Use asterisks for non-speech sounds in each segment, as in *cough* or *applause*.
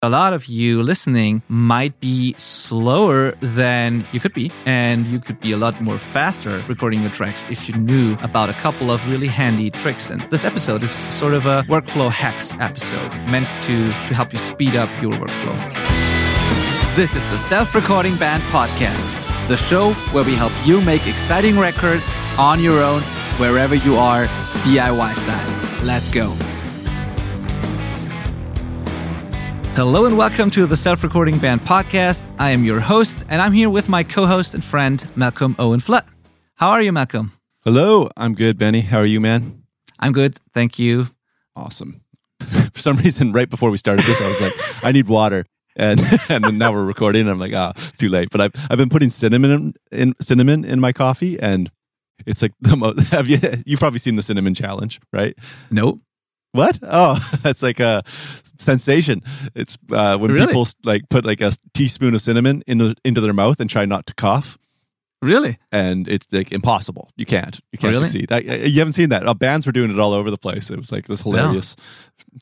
a lot of you listening might be slower than you could be, and you could be a lot more faster recording your tracks if you knew about a couple of really handy tricks. And this episode is sort of a workflow hacks episode meant to, to help you speed up your workflow. This is the Self Recording Band Podcast, the show where we help you make exciting records on your own, wherever you are, DIY style. Let's go. Hello and welcome to the Self Recording Band podcast. I am your host, and I'm here with my co host and friend, Malcolm Owen Flood. How are you, Malcolm? Hello, I'm good, Benny. How are you, man? I'm good, thank you. Awesome. *laughs* For some reason, right before we started this, I was like, I need water. And *laughs* and then now we're recording, and I'm like, ah, oh, it's too late. But I've I've been putting cinnamon in cinnamon in my coffee, and it's like the most. *laughs* Have you you've probably seen the cinnamon challenge, right? Nope. What? Oh, that's like a sensation. It's uh, when Really? people like put like a teaspoon of cinnamon into into their mouth and try not to cough, Really? and it's like impossible. You can't. You can't Really? succeed. I, I- you haven't seen that. Uh, bands were doing it all over the place. It was like this hilarious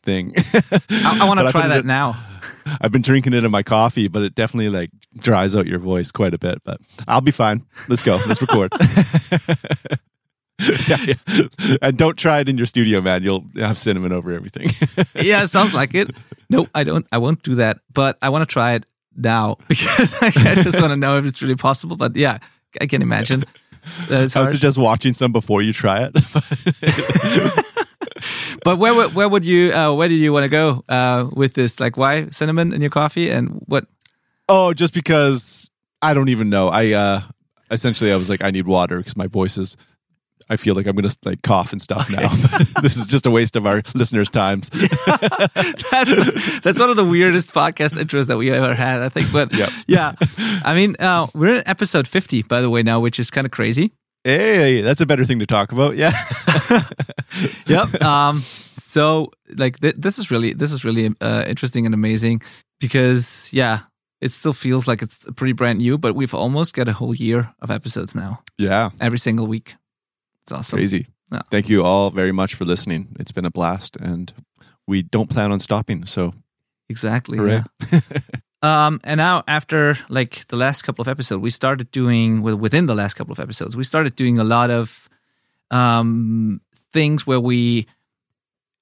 thing. *laughs* I, I want to try put it that now. *laughs* I've been drinking it in my coffee, but it definitely like dries out your voice quite a bit. But I'll be fine. Let's go. Let's record. *laughs* *laughs* yeah, yeah. And don't try it in your studio, man. You'll have cinnamon over everything. *laughs* yeah, it sounds like it. No, I don't. I won't do that. But I want to try it now *laughs* because I just want to know if it's really possible. But yeah, I can imagine that it's I would hard. suggest watching some before you try it. But where would- where would you uh, where did you want to go uh, with this? Like, why cinnamon in your coffee and what? oh, just because I don't even know. I uh essentially I was like, I need water because my voice is. I feel like I'm gonna like cough and stuff now. *laughs* this is just a waste of our listeners' times. *laughs* that's, that's one of the weirdest podcast intros that we ever had, I think. But Yep. yeah, I mean, uh, we're in episode 50, by the way, now, which is kind of crazy. Hey, that's a better thing to talk about. Yeah. *laughs* Yep. um, so like th- this is really this is really uh, interesting and amazing because yeah, it still feels like it's pretty brand new, but we've almost got a whole year of episodes now, Yeah. every single week. It's awesome. Crazy. Yeah. Thank you all very much for listening. It's been a blast and we don't plan on stopping. So, Exactly. hooray. yeah. *laughs* Um, and now after like the last couple of episodes, we started doing well, within the last couple of episodes, we started doing a lot of um, things where we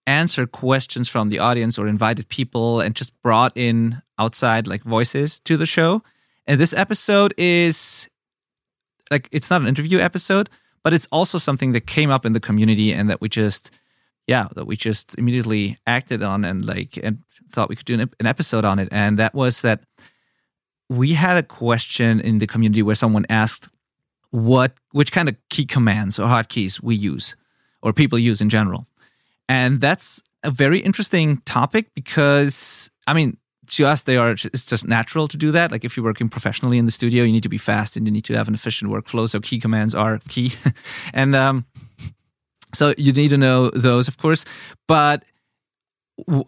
answer questions from the audience or invited people and just brought in outside like voices to the show. And this episode is like it's not an interview episode, but it's also something that came up in the community and that we just yeah that we just immediately acted on and like and thought we could do an, episode on it. And that was that we had a question in the community where someone asked what which kind of key commands or hotkeys we use or people use in general. And that's a very interesting topic because i mean to us they are it's just natural to do that like if you're working professionally in the studio you need to be fast and you need to have an efficient workflow so key commands are key *laughs* and um so you need to know those, of course. But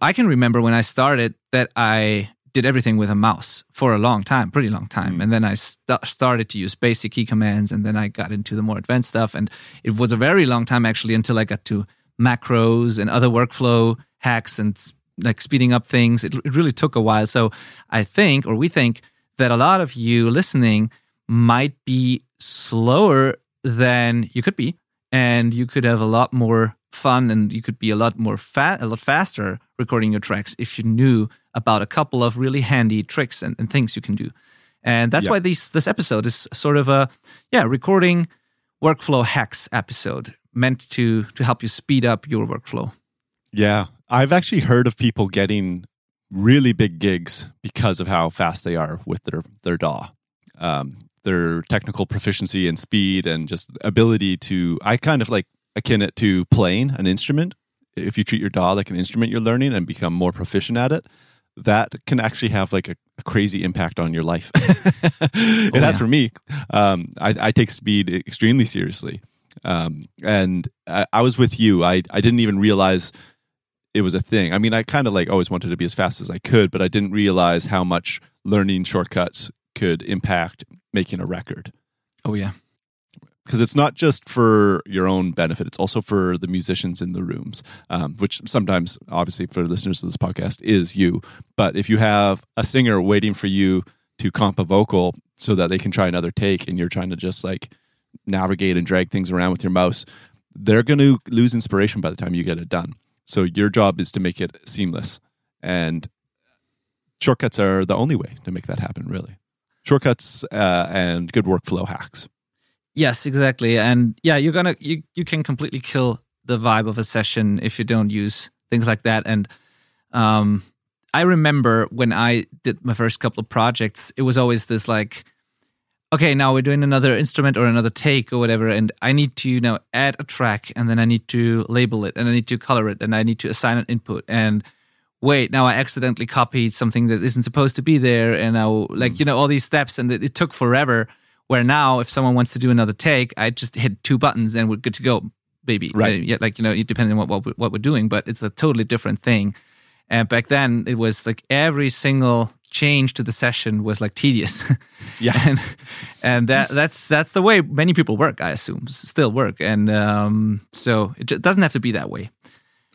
i can remember when I started that I did everything with a mouse for a long time, pretty long time. And then I st- started to use basic key commands and then I got into the more advanced stuff. And it was a very long time actually until I got to macros and other workflow hacks and like speeding up things. It, it really took a while. So I think, or we think, that a lot of you listening might be slower than you could be and you could have a lot more fun and you could be a lot more fat a lot faster recording your tracks if you knew about a couple of really handy tricks and, and things you can do and that's Yeah. why this this episode is sort of a yeah recording workflow hacks episode meant to to help you speed up your workflow Yeah. I've actually heard of people getting really big gigs because of how fast they are with their, their DAW. Um, their technical proficiency and speed and just ability to, I kind of like akin it to playing an instrument. If you treat your DAW like an instrument you're learning and become more proficient at it, that can actually have like a, a crazy impact on your life. *laughs* it Oh, has yeah. for me. Um, I, I take speed extremely seriously. Um, and I, I was with you. I, I didn't even realize it was a thing. I mean, I kind of like always wanted to be as fast as I could, but I didn't realize how much learning shortcuts could impact making a record. oh yeah because it's not just for your own benefit; it's also for the musicians in the rooms, um, which sometimes, obviously, for listeners of this podcast, is you. But if you have a singer waiting for you to comp a vocal so that they can try another take, and you're trying to just like navigate and drag things around with your mouse, they're going to lose inspiration by the time you get it done. So your job is to make it seamless, and shortcuts are the only way to make that happen. Really, shortcuts uh, and good workflow hacks. Yes, exactly. And yeah, you're gonna you you can completely kill the vibe of a session if you don't use things like that. And um, I remember when I did my first couple of projects, it was always this like, okay, now we're doing another instrument or another take or whatever, and I need to you know add a track, and then I need to label it, and I need to color it, and I need to assign an input, and wait, now I accidentally copied something that isn't supposed to be there, and now like mm. you know all these steps, and it, it took forever where now, if someone wants to do another take, I just hit two buttons and we're good to go, baby. Right. Yeah, like you know, depending on what what, what we're doing, but it's a totally different thing. And back then, it was like every single change to the session was like tedious. *laughs* Yeah, and and that that's that's the way many people work. I assume still work, and um, so it doesn't have to be that way.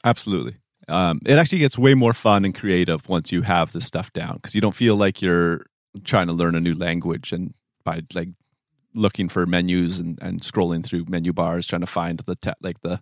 Absolutely. Um, it actually gets way more fun and creative once you have this stuff down because you don't feel like you're trying to learn a new language and by like looking for menus and, and scrolling through menu bars trying to find the te- like the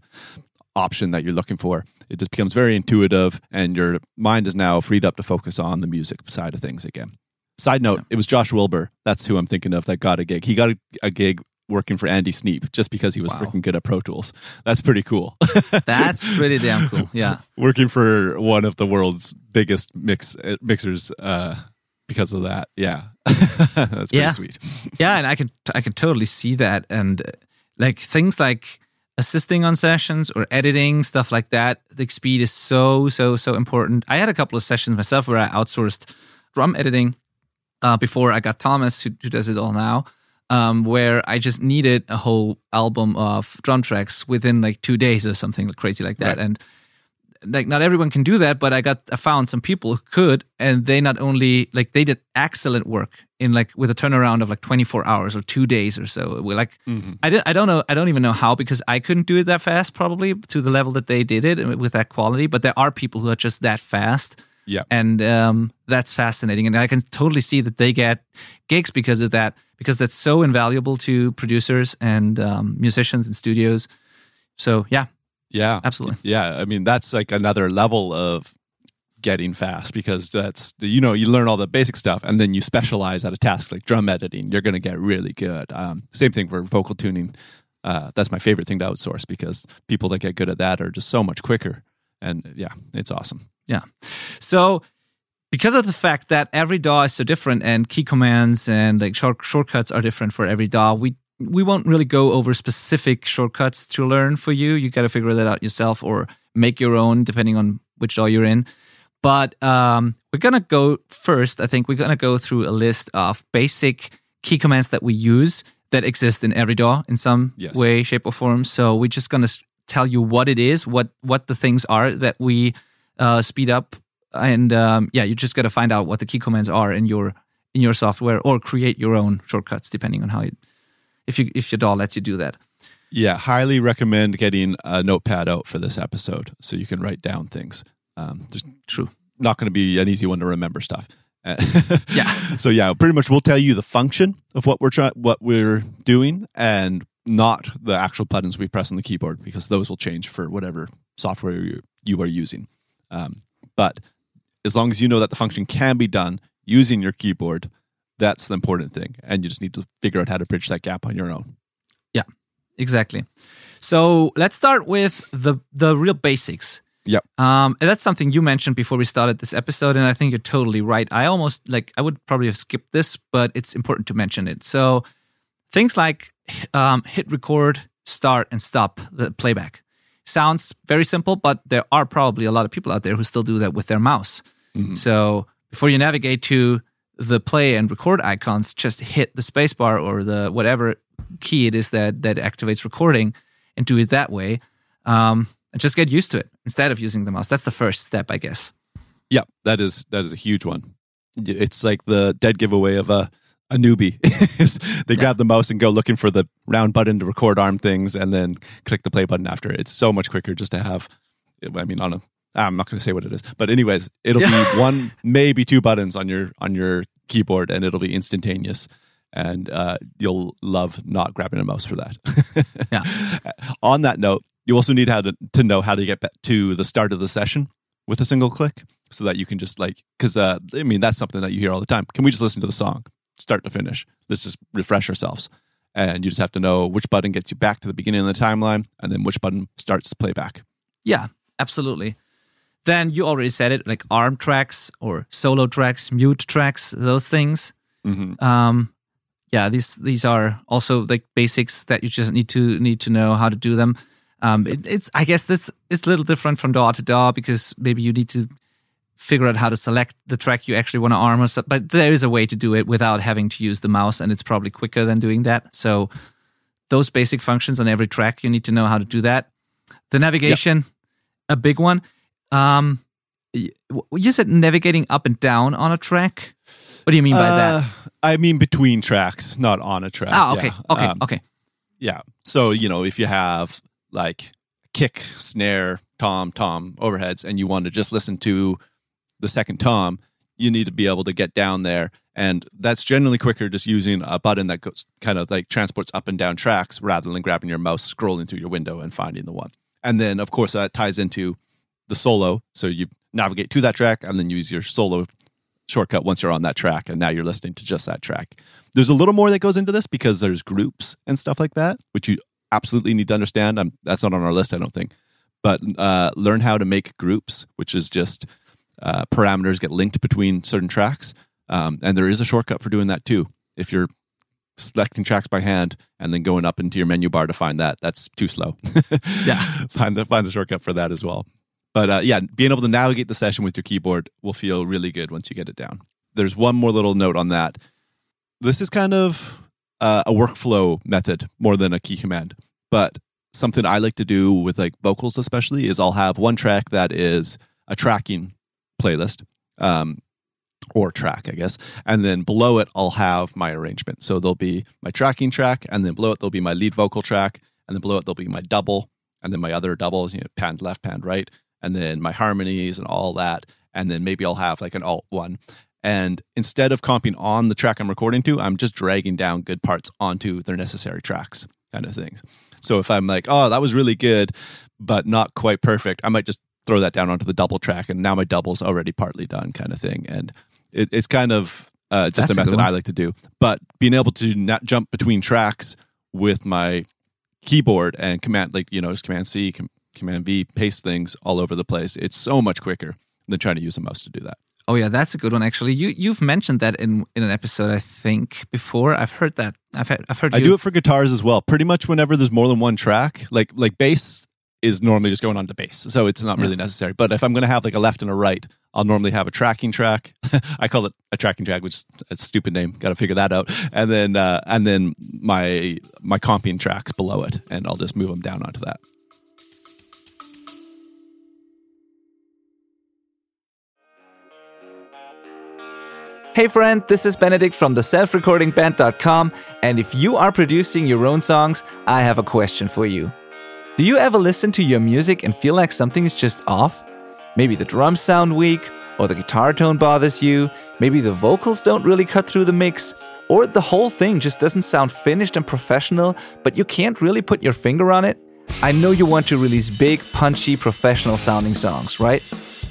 option that you're looking for. It just becomes very intuitive and your mind is now freed up to focus on the music side of things again. Side note it was josh wilbur. That's who i'm thinking of that got a gig. He got a, a gig working for andy sneap just because he was wow. freaking good at pro tools. That's pretty cool. *laughs* That's pretty damn cool. Yeah. Working for one of the world's biggest mix uh, mixers uh, because of that. Yeah, *laughs* that's pretty yeah. sweet. yeah, and I can I can totally see that, and uh, like things like assisting on sessions or editing stuff like that. The speed is so so so important. I had a couple of sessions myself where I outsourced drum editing uh, before I got Thomas, who, who does it all now. Um, where I just needed a whole album of drum tracks within like two days or something crazy like that, right. and like not everyone can do that but i got i found some people who could and they not only like they did excellent work in like with a turnaround of like 24 hours or two days or so. We like mm-hmm. i did i don't know i don't even know how because i couldn't do it that fast probably to the level that they did it with that quality but there are people who are just that fast. Yeah. And um, that's fascinating and i can totally see that they get gigs because of that because that's so invaluable to producers and um, musicians and studios. So yeah yeah. Absolutely. Yeah. I mean, that's like another level of getting fast because that's, you know, you learn all the basic stuff and then you specialize at a task like drum editing. You're going to get really good. Um, same thing for vocal tuning. Uh, that's my favorite thing to outsource because people that get good at that are just so much quicker. And yeah, it's awesome. Yeah. So, because of the fact that every DAW is so different and key commands and like short, shortcuts are different for every DAW, we we won't really go over specific shortcuts to learn for you. You got to figure that out yourself or make your own depending on which DAW you're in. But um, we're gonna go first. I think we're gonna go through a list of basic key commands that we use that exist in every DAW in some yes. way, shape, or form. So we're just gonna tell you what it is, what what the things are that we uh, speed up, and um, yeah, you just got to find out what the key commands are in your in your software or create your own shortcuts depending on how you if you if your DAW lets you do that. Yeah, highly recommend getting a notepad out for this episode so you can write down things. Um, there's true. Not going to be an easy one to remember stuff. *laughs* yeah. So yeah, pretty much we'll tell you the function of what we're trying, what we're doing, and not the actual buttons we press on the keyboard because those will change for whatever software you, you are using. Um, but as long as you know that the function can be done using your keyboard, that's the important thing. And you just need to figure out how to bridge that gap on your own. Yeah, exactly. So let's start with the the real basics. Yep. Um, and that's something you mentioned before we started this episode, and I think you're totally right. I almost like I would probably have skipped this, but it's important to mention it. So things like um, hit record, start, and stop the playback sounds very simple, but there are probably a lot of people out there who still do that with their mouse. Mm-hmm. So before you navigate to the play and record icons, just hit the spacebar or the whatever key it is that that activates recording, and do it that way. Um, and just get used to it instead of using the mouse. That's the first step, I guess. Yeah, that is that is a huge one. It's like the dead giveaway of a a newbie. *laughs* they grab the mouse and go looking for the round button to record arm things, and then click the play button after. It's so much quicker just to have. I mean, on a I'm not going to say what it is, but anyways, it'll yeah. be one, *laughs* maybe two buttons on your on your keyboard, and it'll be instantaneous. And uh, you'll love not grabbing a mouse for that. *laughs* yeah. On that note, you also need how to, to know how to get back to the start of the session with a single click, so that you can just like because uh, I mean that's something that you hear all the time. Can we just listen to the song start to finish? Let's just refresh ourselves, and you just have to know which button gets you back to the beginning of the timeline, and then which button starts to play back. Yeah, absolutely then you already said it like arm tracks or solo tracks mute tracks those things. Mm-hmm. um yeah these these are also like basics that you just need to need to know how to do them. Um it, it's i guess this it's a little different from DAW to DAW because maybe you need to figure out how to select the track you actually want to arm or so, but there is a way to do it without having to use the mouse and it's probably quicker than doing that. So those basic functions on every track you need to know how to do that. The navigation yep. a big one um, you said navigating up and down on a track. What do you mean by uh, that? I mean between tracks, not on a track. Oh, okay, yeah. okay, um, okay. Yeah. So you know, if you have like kick, snare, tom, tom, overheads, and you want to just listen to the second tom, you need to be able to get down there, and that's generally quicker just using a button that goes kind of like transports up and down tracks rather than grabbing your mouse, scrolling through your window, and finding the one. And then, of course, that ties into the solo. So you navigate to that track and then use your solo shortcut once you're on that track. And now you're listening to just that track. There's a little more that goes into this because there's groups and stuff like that, which you absolutely need to understand. I'm, that's not on our list, I don't think. But uh, learn how to make groups, which is just uh, parameters get linked between certain tracks. Um, and there is a shortcut for doing that too. If you're selecting tracks by hand and then going up into your menu bar to find that, that's too slow. *laughs* yeah. find the, find the shortcut for that as well. But uh, yeah, being able to navigate the session with your keyboard will feel really good once you get it down. There's one more little note on that. This is kind of uh, a workflow method more than a key command. But something I like to do with like vocals, especially, is I'll have one track that is a tracking playlist. Um, or track, I guess. And then below it, I'll have my arrangement. So there'll be my tracking track, and then below it, there'll be my lead vocal track, and then below it, there'll be my double, and then my other doubles, you know, pan left, pan right, and then my harmonies and all that. And then maybe I'll have like an alt one. And instead of comping on the track I'm recording to, I'm just dragging down good parts onto their necessary tracks, kind of things. So if I'm like, oh, that was really good, but not quite perfect, I might just throw that down onto the double track, and now my double's already partly done, kind of thing. And it, it's kind of uh, just That's a method I like to do. But being able to not jump between tracks with my keyboard and command, like you know, just command C, Command V, paste things all over the place. It's so much quicker than trying to use a mouse to do that. Oh yeah, that's a good one. Actually, you you've mentioned that in in an episode I think before. I've heard that. I've had, I've heard. I do it for guitars as well. Pretty much whenever there's more than one track, like like bass is normally just going on to bass, so it's not really yeah. necessary. But if I'm going to have like a left and a right, I'll normally have a tracking track. *laughs* I call it a tracking track, which is a stupid name. Got to figure that out. And then uh, and then my my comping tracks below it, and I'll just move them down onto that. Hey friend, this is Benedict from the selfrecordingband.com, and if you are producing your own songs, I have a question for you. Do you ever listen to your music and feel like something is just off? Maybe the drums sound weak, or the guitar tone bothers you, maybe the vocals don't really cut through the mix, or the whole thing just doesn't sound finished and professional, but you can't really put your finger on it? I know you want to release big, punchy, professional sounding songs, right?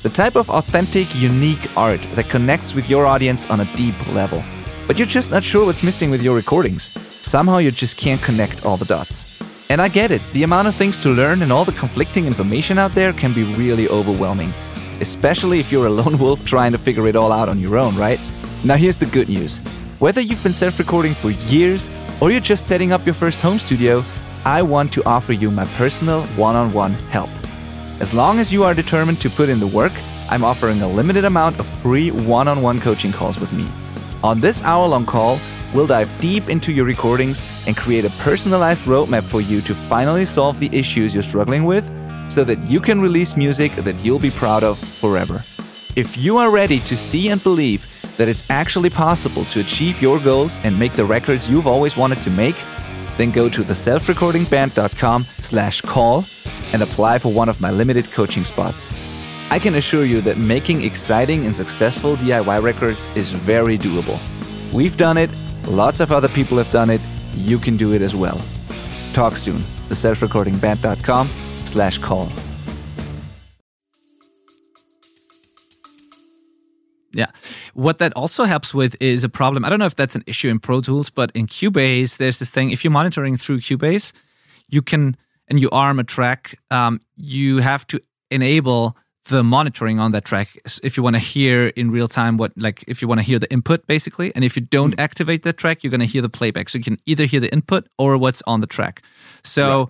The type of authentic, unique art that connects with your audience on a deep level. But you're just not sure what's missing with your recordings. Somehow you just can't connect all the dots. And I get it, the amount of things to learn and all the conflicting information out there can be really overwhelming. Especially if you're a lone *laughs* wolf trying to figure it all out on your own, right? Now here's the good news. Whether you've been self recording for years or you're just setting up your first home studio, I want to offer you my personal one on one help. As long as you are determined to put in the work, I'm offering a limited amount of free one on one coaching calls with me. On this hour long call, we'll dive deep into your recordings and create a personalized roadmap for you to finally solve the issues you're struggling with so that you can release music that you'll be proud of forever. If you are ready to see and believe that it's actually possible to achieve your goals and make the records you've always wanted to make, then go to theselfrecordingband.com slash call and apply for one of my limited coaching spots. I can assure you that making exciting and successful DIY records is very doable. We've done it, lots of other people have done it, you can do it as well. Talk soon. The theselfrecordingband.com slash call. Yeah. What that also helps with is a problem. I don't know if that's an issue in Pro Tools, but in Cubase, there's this thing. If you're monitoring through Cubase, you can, and you arm a track, um, you have to enable the monitoring on that track if you want to hear in real time what like if you want to hear the input basically. And if you don't mm. activate that track you're going to hear the playback. So you can either hear the input or what's on the track. So right.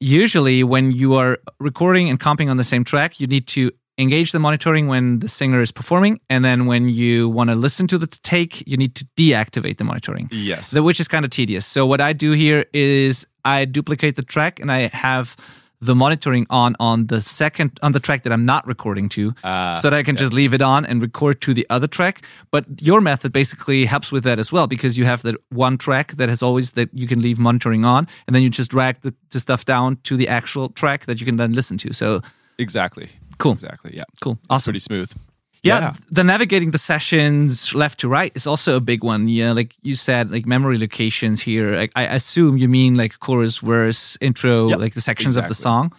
usually when you are recording and comping on the same track you need to engage the monitoring when the singer is performing. And then when you want to listen to the take you need to deactivate the monitoring. Yes. Which is kind of tedious. So what i do here is i duplicate the track and i have the monitoring on on the second on the track that i'm not recording to uh, so that i can yeah. just leave it on and record to the other track but your method basically helps with that as well because you have that one track that has always that you can leave monitoring on and then you just drag the, the stuff down to the actual track that you can then listen to so exactly Cool. Exactly. Yeah. Cool. Awesome. pretty smooth. Yeah, yeah, the navigating the sessions left to right is also a big one. Yeah, like you said, like memory locations here. Like, I assume you mean like chorus, verse, intro, yep, like the sections exactly. of the song.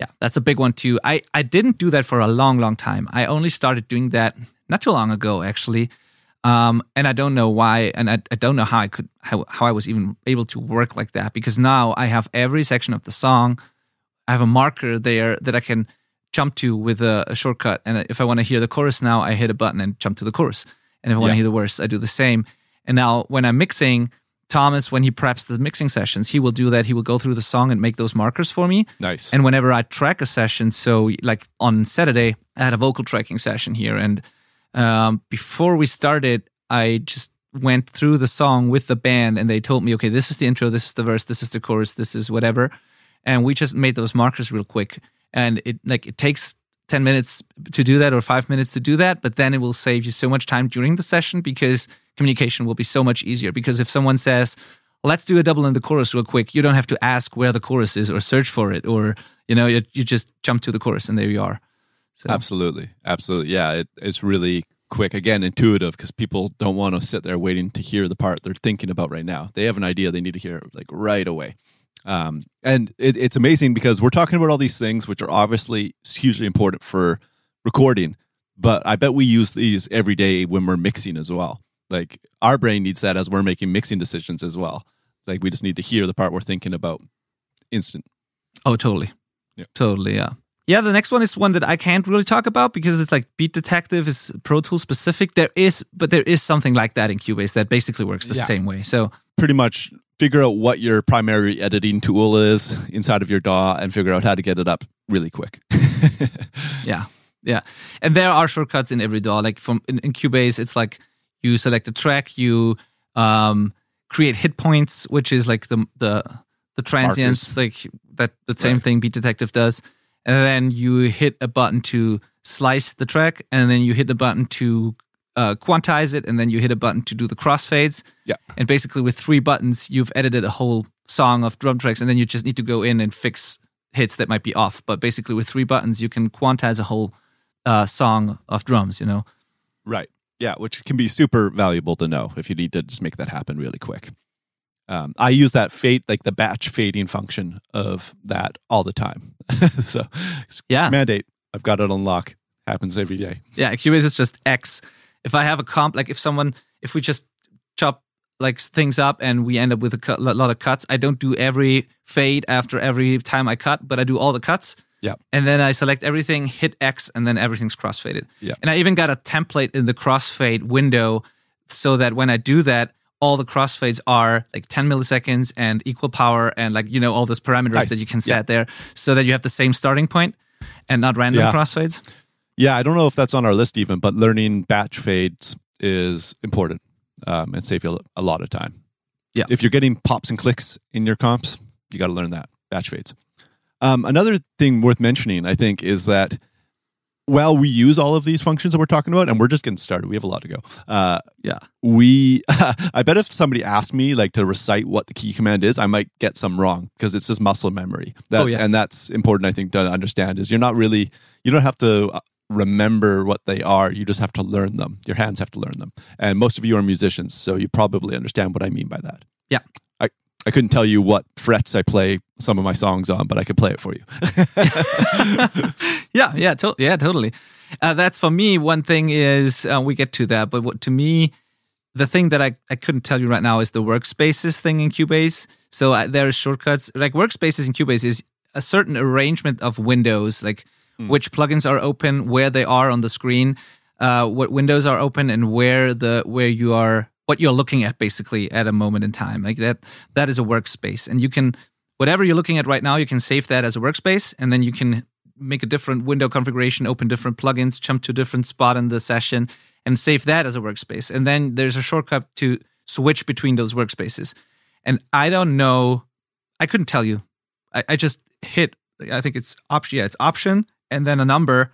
Yeah, that's a big one too. I I didn't do that for a long, long time. I only started doing that not too long ago, actually. Um, and I don't know why, and I, I don't know how I could how how I was even able to work like that because now I have every section of the song. I have a marker there that I can jump to with a, a shortcut. And if I want to hear the chorus now, I hit a button and jump to the chorus. And if I want to hear the verse, I do the same. And now when I'm mixing, Thomas, when he preps the mixing sessions, he will do that. He will go through the song and make those markers for me. Nice. And whenever I track a session, so like on Saturday, I had a vocal tracking session here. And um, before we started, I just went through the song with the band and they told me, okay, this is the intro, this is the verse, this is the chorus, this is whatever. And we just made those markers real quick and it like it takes 10 minutes to do that or 5 minutes to do that but then it will save you so much time during the session because communication will be so much easier. Because if someone says let's do a double in the chorus real quick you don't have to ask where the chorus is or search for it or you know you, you just jump to the chorus and there you are. So. absolutely. Absolutely. Yeah it, it's really quick. Again intuitive because people don't want to sit there waiting to hear the part they're thinking about right now. They have an idea they need to hear like right away um, and it, it's amazing because we're talking about all these things, which are obviously hugely important for recording. But I bet we use these every day when we're mixing as well. Like our brain needs that as we're making mixing decisions as well. Like we just need to hear the part we're thinking about instant. Oh, totally. Yeah. Totally. Yeah. Yeah, the next one is one that I can't really talk about because it's like Beat Detective is Pro Tool specific. There is, but there is something like that in Cubase that basically works the yeah. same way. So pretty much figure out what your primary editing tool is inside of your DAW and figure out how to get it up really quick. *laughs* yeah. Yeah. And there are shortcuts in every DAW. Like from in, in Cubase, it's like you select a track, you um, create hit points, which is like the the the transients, Markers. like that the same right. thing Beat Detective does. And then you hit a button to slice the track, and then you hit the button to uh, quantize it, and then you hit a button to do the crossfades. Yeah. And basically, with three buttons, you've edited a whole song of drum tracks, and then you just need to go in and fix hits that might be off. But basically, with three buttons, you can quantize a whole uh, song of drums. You know. Right. Yeah, which can be super valuable to know if you need to just make that happen really quick. Um, I use that fade, like the batch fading function of that all the time. *laughs* so, yeah, mandate. I've got it on lock. Happens every day. Yeah, Cubase is just X if I have a comp, like if someone, if we just chop like things up and we end up with a cut, lot of cuts, I don't do every fade after every time I cut, but I do all the cuts. Yeah. And then I select everything, hit X, and then everything's crossfaded. Yeah. And I even got a template in the crossfade window so that when I do that, all the crossfades are like 10 milliseconds and equal power and like, you know, all those parameters nice. that you can set yeah. there so that you have the same starting point and not random yeah. crossfades. Yeah, I don't know if that's on our list even, but learning batch fades is important um, and save you a lot of time. Yeah. If you're getting pops and clicks in your comps, you got to learn that batch fades. Um, another thing worth mentioning, I think, is that while we use all of these functions that we're talking about, and we're just getting started, we have a lot to go. Uh, Yeah. we, *laughs* I bet if somebody asked me like to recite what the key command is, I might get some wrong because it's just muscle memory. That, Oh, yeah. and that's important, I think, to understand. Is you're not really, you don't have to uh, remember what they are. You just have to learn them. Your hands have to learn them. And most of you are musicians, so you probably understand what I mean by that. Yeah. I, I couldn't tell you what frets I play some of my songs on, but I could play it for you. *laughs* yeah, yeah, to- yeah, totally. Uh, that's for me. One thing is uh, we get to that, but what, to me, the thing that I, I couldn't tell you right now is the workspaces thing in Cubase. So uh, there are shortcuts like workspaces in Cubase is a certain arrangement of windows, like which plugins are open, where they are on the screen, uh, what windows are open, and where the where you are what you're looking at basically at a moment in time. Like that that is a workspace, and you can whatever you're looking at right now, you can save that as a workspace, and then you can make a different window configuration, open different plugins, jump to a different spot in the session, and save that as a workspace. And then there's a shortcut to switch between those workspaces. And I don't know, I couldn't tell you. I, I just hit, I think it's option, yeah, it's option and then a number,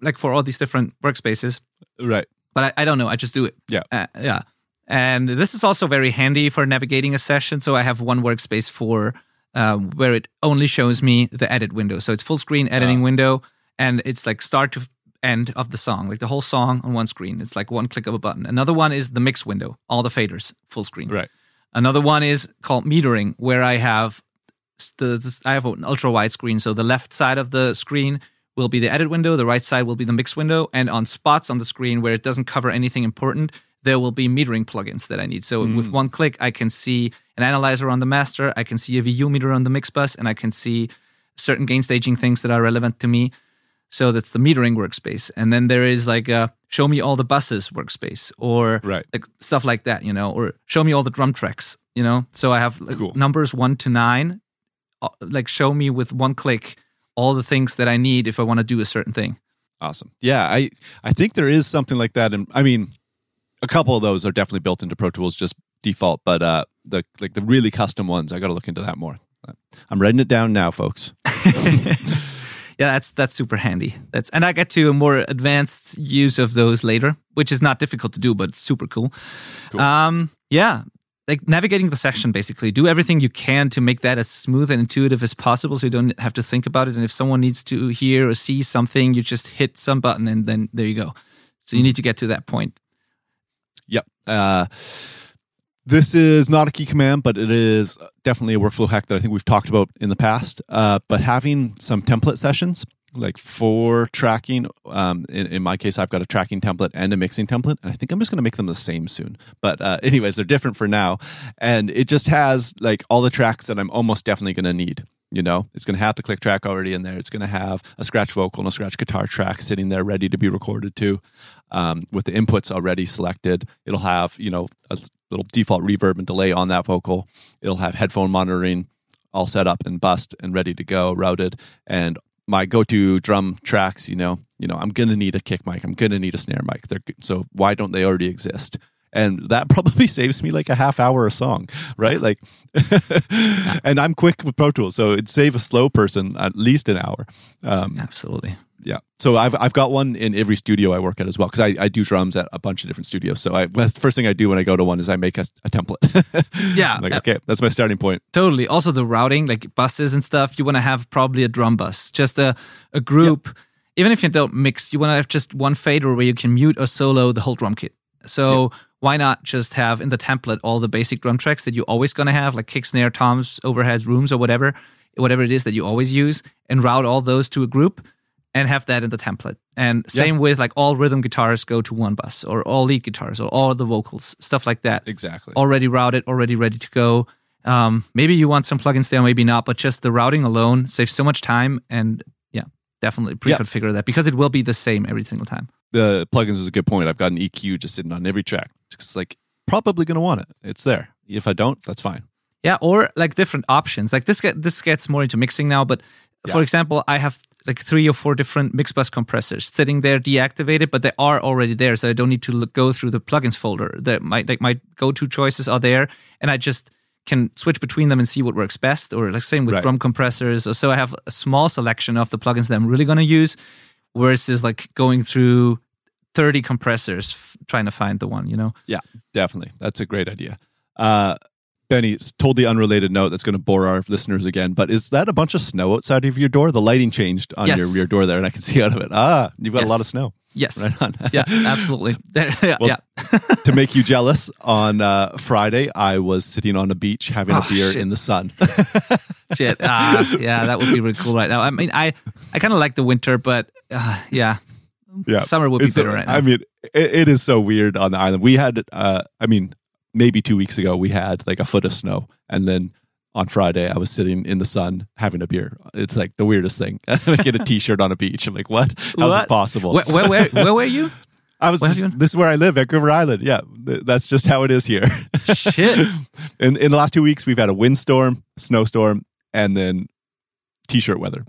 like for all these different workspaces. right. But I, I don't know. I just do it. Yeah. Uh, yeah. And this is also very handy for navigating a session. So I have one workspace for um, where it only shows me the edit window. So it's full screen editing window, and it's like start to end of the song, like the whole song on one screen. It's like one click of a button. Another one is the mix window, all the faders, full screen. Right. Another one is called metering, where I have the I have an ultra wide screen. So the left side of the screen will be the edit window, the right side will be the mix window, and on spots on the screen where it doesn't cover anything important, there will be metering plugins that I need. So with hmm. one click, I can see an analyzer on the master, I can see a VU meter on the mix bus, and I can see certain gain staging things that are relevant to me. So that's the metering workspace. And then there is like a show me all the buses workspace or Right. like stuff like that, you know, or show me all the drum tracks, you know. So I have like, Cool. numbers one to nine, like show me with one click all the things that I need if I want to do a certain thing. Awesome. Yeah, I I think there is something like that, and I mean, a couple of those are definitely built into Pro Tools just default, but uh, the like the really custom ones, I got to look into that more. I'm writing it down now, folks. *laughs* Yeah, that's that's super handy. That's and I get to a more advanced use of those later, which is not difficult to do, but super cool. Um, yeah, like navigating the session basically. Do everything you can to make that as smooth and intuitive as possible, so you don't have to think about it. And if someone needs to hear or see something, you just hit some button and then there you go. So you need to get to that point. Yep. Uh, this is not a key command, but it is definitely a workflow hack that I think we've talked about in the past. Uh, but having some template sessions, like for tracking, um, in, in my case, I've got a tracking template and a mixing template, and I think I'm just going to make them the same soon. But uh, *laughs* anyways, they're different for now, and it just has like all the tracks that I'm almost definitely going to need. You know, it's going to have the click track already in there. It's going to have a scratch vocal and a scratch guitar track sitting there ready to be recorded too, um, with the inputs already selected. It'll have you know a little default reverb and delay on that vocal. It'll have headphone monitoring all set up and bussed and ready to go, routed, and my go-to drum tracks. You know, you know, I'm gonna need a kick mic. I'm gonna need a snare mic. They're, so why don't they already exist? And that probably *laughs* saves me like a half hour a song, right? Like, *laughs* and I'm quick with Pro Tools, so it'd save a slow person at least an hour. Um, Absolutely. yeah. So I've I've got one in every studio I work at as well because I, I do drums at a bunch of different studios. So I that's the first thing I do when I go to one is I make a, a template. *laughs* Yeah. I'm like okay, that's my starting point. Totally. Also, the routing, like buses and stuff, you want to have probably a drum bus, just a, a group. Even if you don't mix, you want to have just one fader where you can mute or solo the whole drum kit. So why not just have in the template all the basic drum tracks that you're always going to have, like kick, snare, toms, overheads, rooms, or whatever, whatever it is that you always use, and route all those to a group and have that in the template. And same with like all rhythm guitars go to one bus, or all lead guitars, or all the vocals, stuff like that Exactly. already routed, already ready to go. Um, maybe you want some plugins there, maybe not, but just the routing alone saves so much time. And yeah, definitely pre-configure that because it will be the same every single time. the plugins is a good point. I've got an EQ just sitting on every track. It's like probably gonna want it. It's there. If I don't, that's fine. Yeah, or like different options. Like this get this gets more into mixing now, but for example, I have like three or four different mix bus compressors sitting there deactivated, but they are already there, so I don't need to look, go through the plugins folder. That my like my go to choices are there, and I just can switch between them and see what works best. Or like same with Right. drum compressors. Or so I have a small selection of the plugins that I'm really going to use. versus like going through 30 compressors f- trying to find the one, you know? Yeah, definitely. That's a great idea. Uh, Benny, it's totally unrelated note that's going to bore our listeners again, but is that a bunch of snow outside of your door? The lighting changed on Yes. your rear door there, and I can *laughs* see out of it. Ah, you've got a lot of snow. Yes. Right on. *laughs* Yeah, absolutely. *laughs* There, yeah, Well, yeah. to make you jealous, on uh, Friday, I was sitting on a beach having a Oh, beer shit. in the sun. Shit. Ah, yeah, that would be really cool right now. I mean, I, I kind of like the winter, but uh, yeah, yeah. summer would be It's, better right now. I mean, it, it is so weird on the island. We had, uh, I mean, maybe two weeks ago, we had like a foot of snow. And then on Friday, I was sitting in the sun having a beer. It's like the weirdest thing. *laughs* like in a t shirt on a beach. I'm like, what? How's this possible? where, where, where, where were you? *laughs* I was just, this is where I live, Vancouver Island. Yeah, th- that's just how it is here. *laughs* Shit. in in the last two weeks, we've had a windstorm, snowstorm, and then t-shirt weather.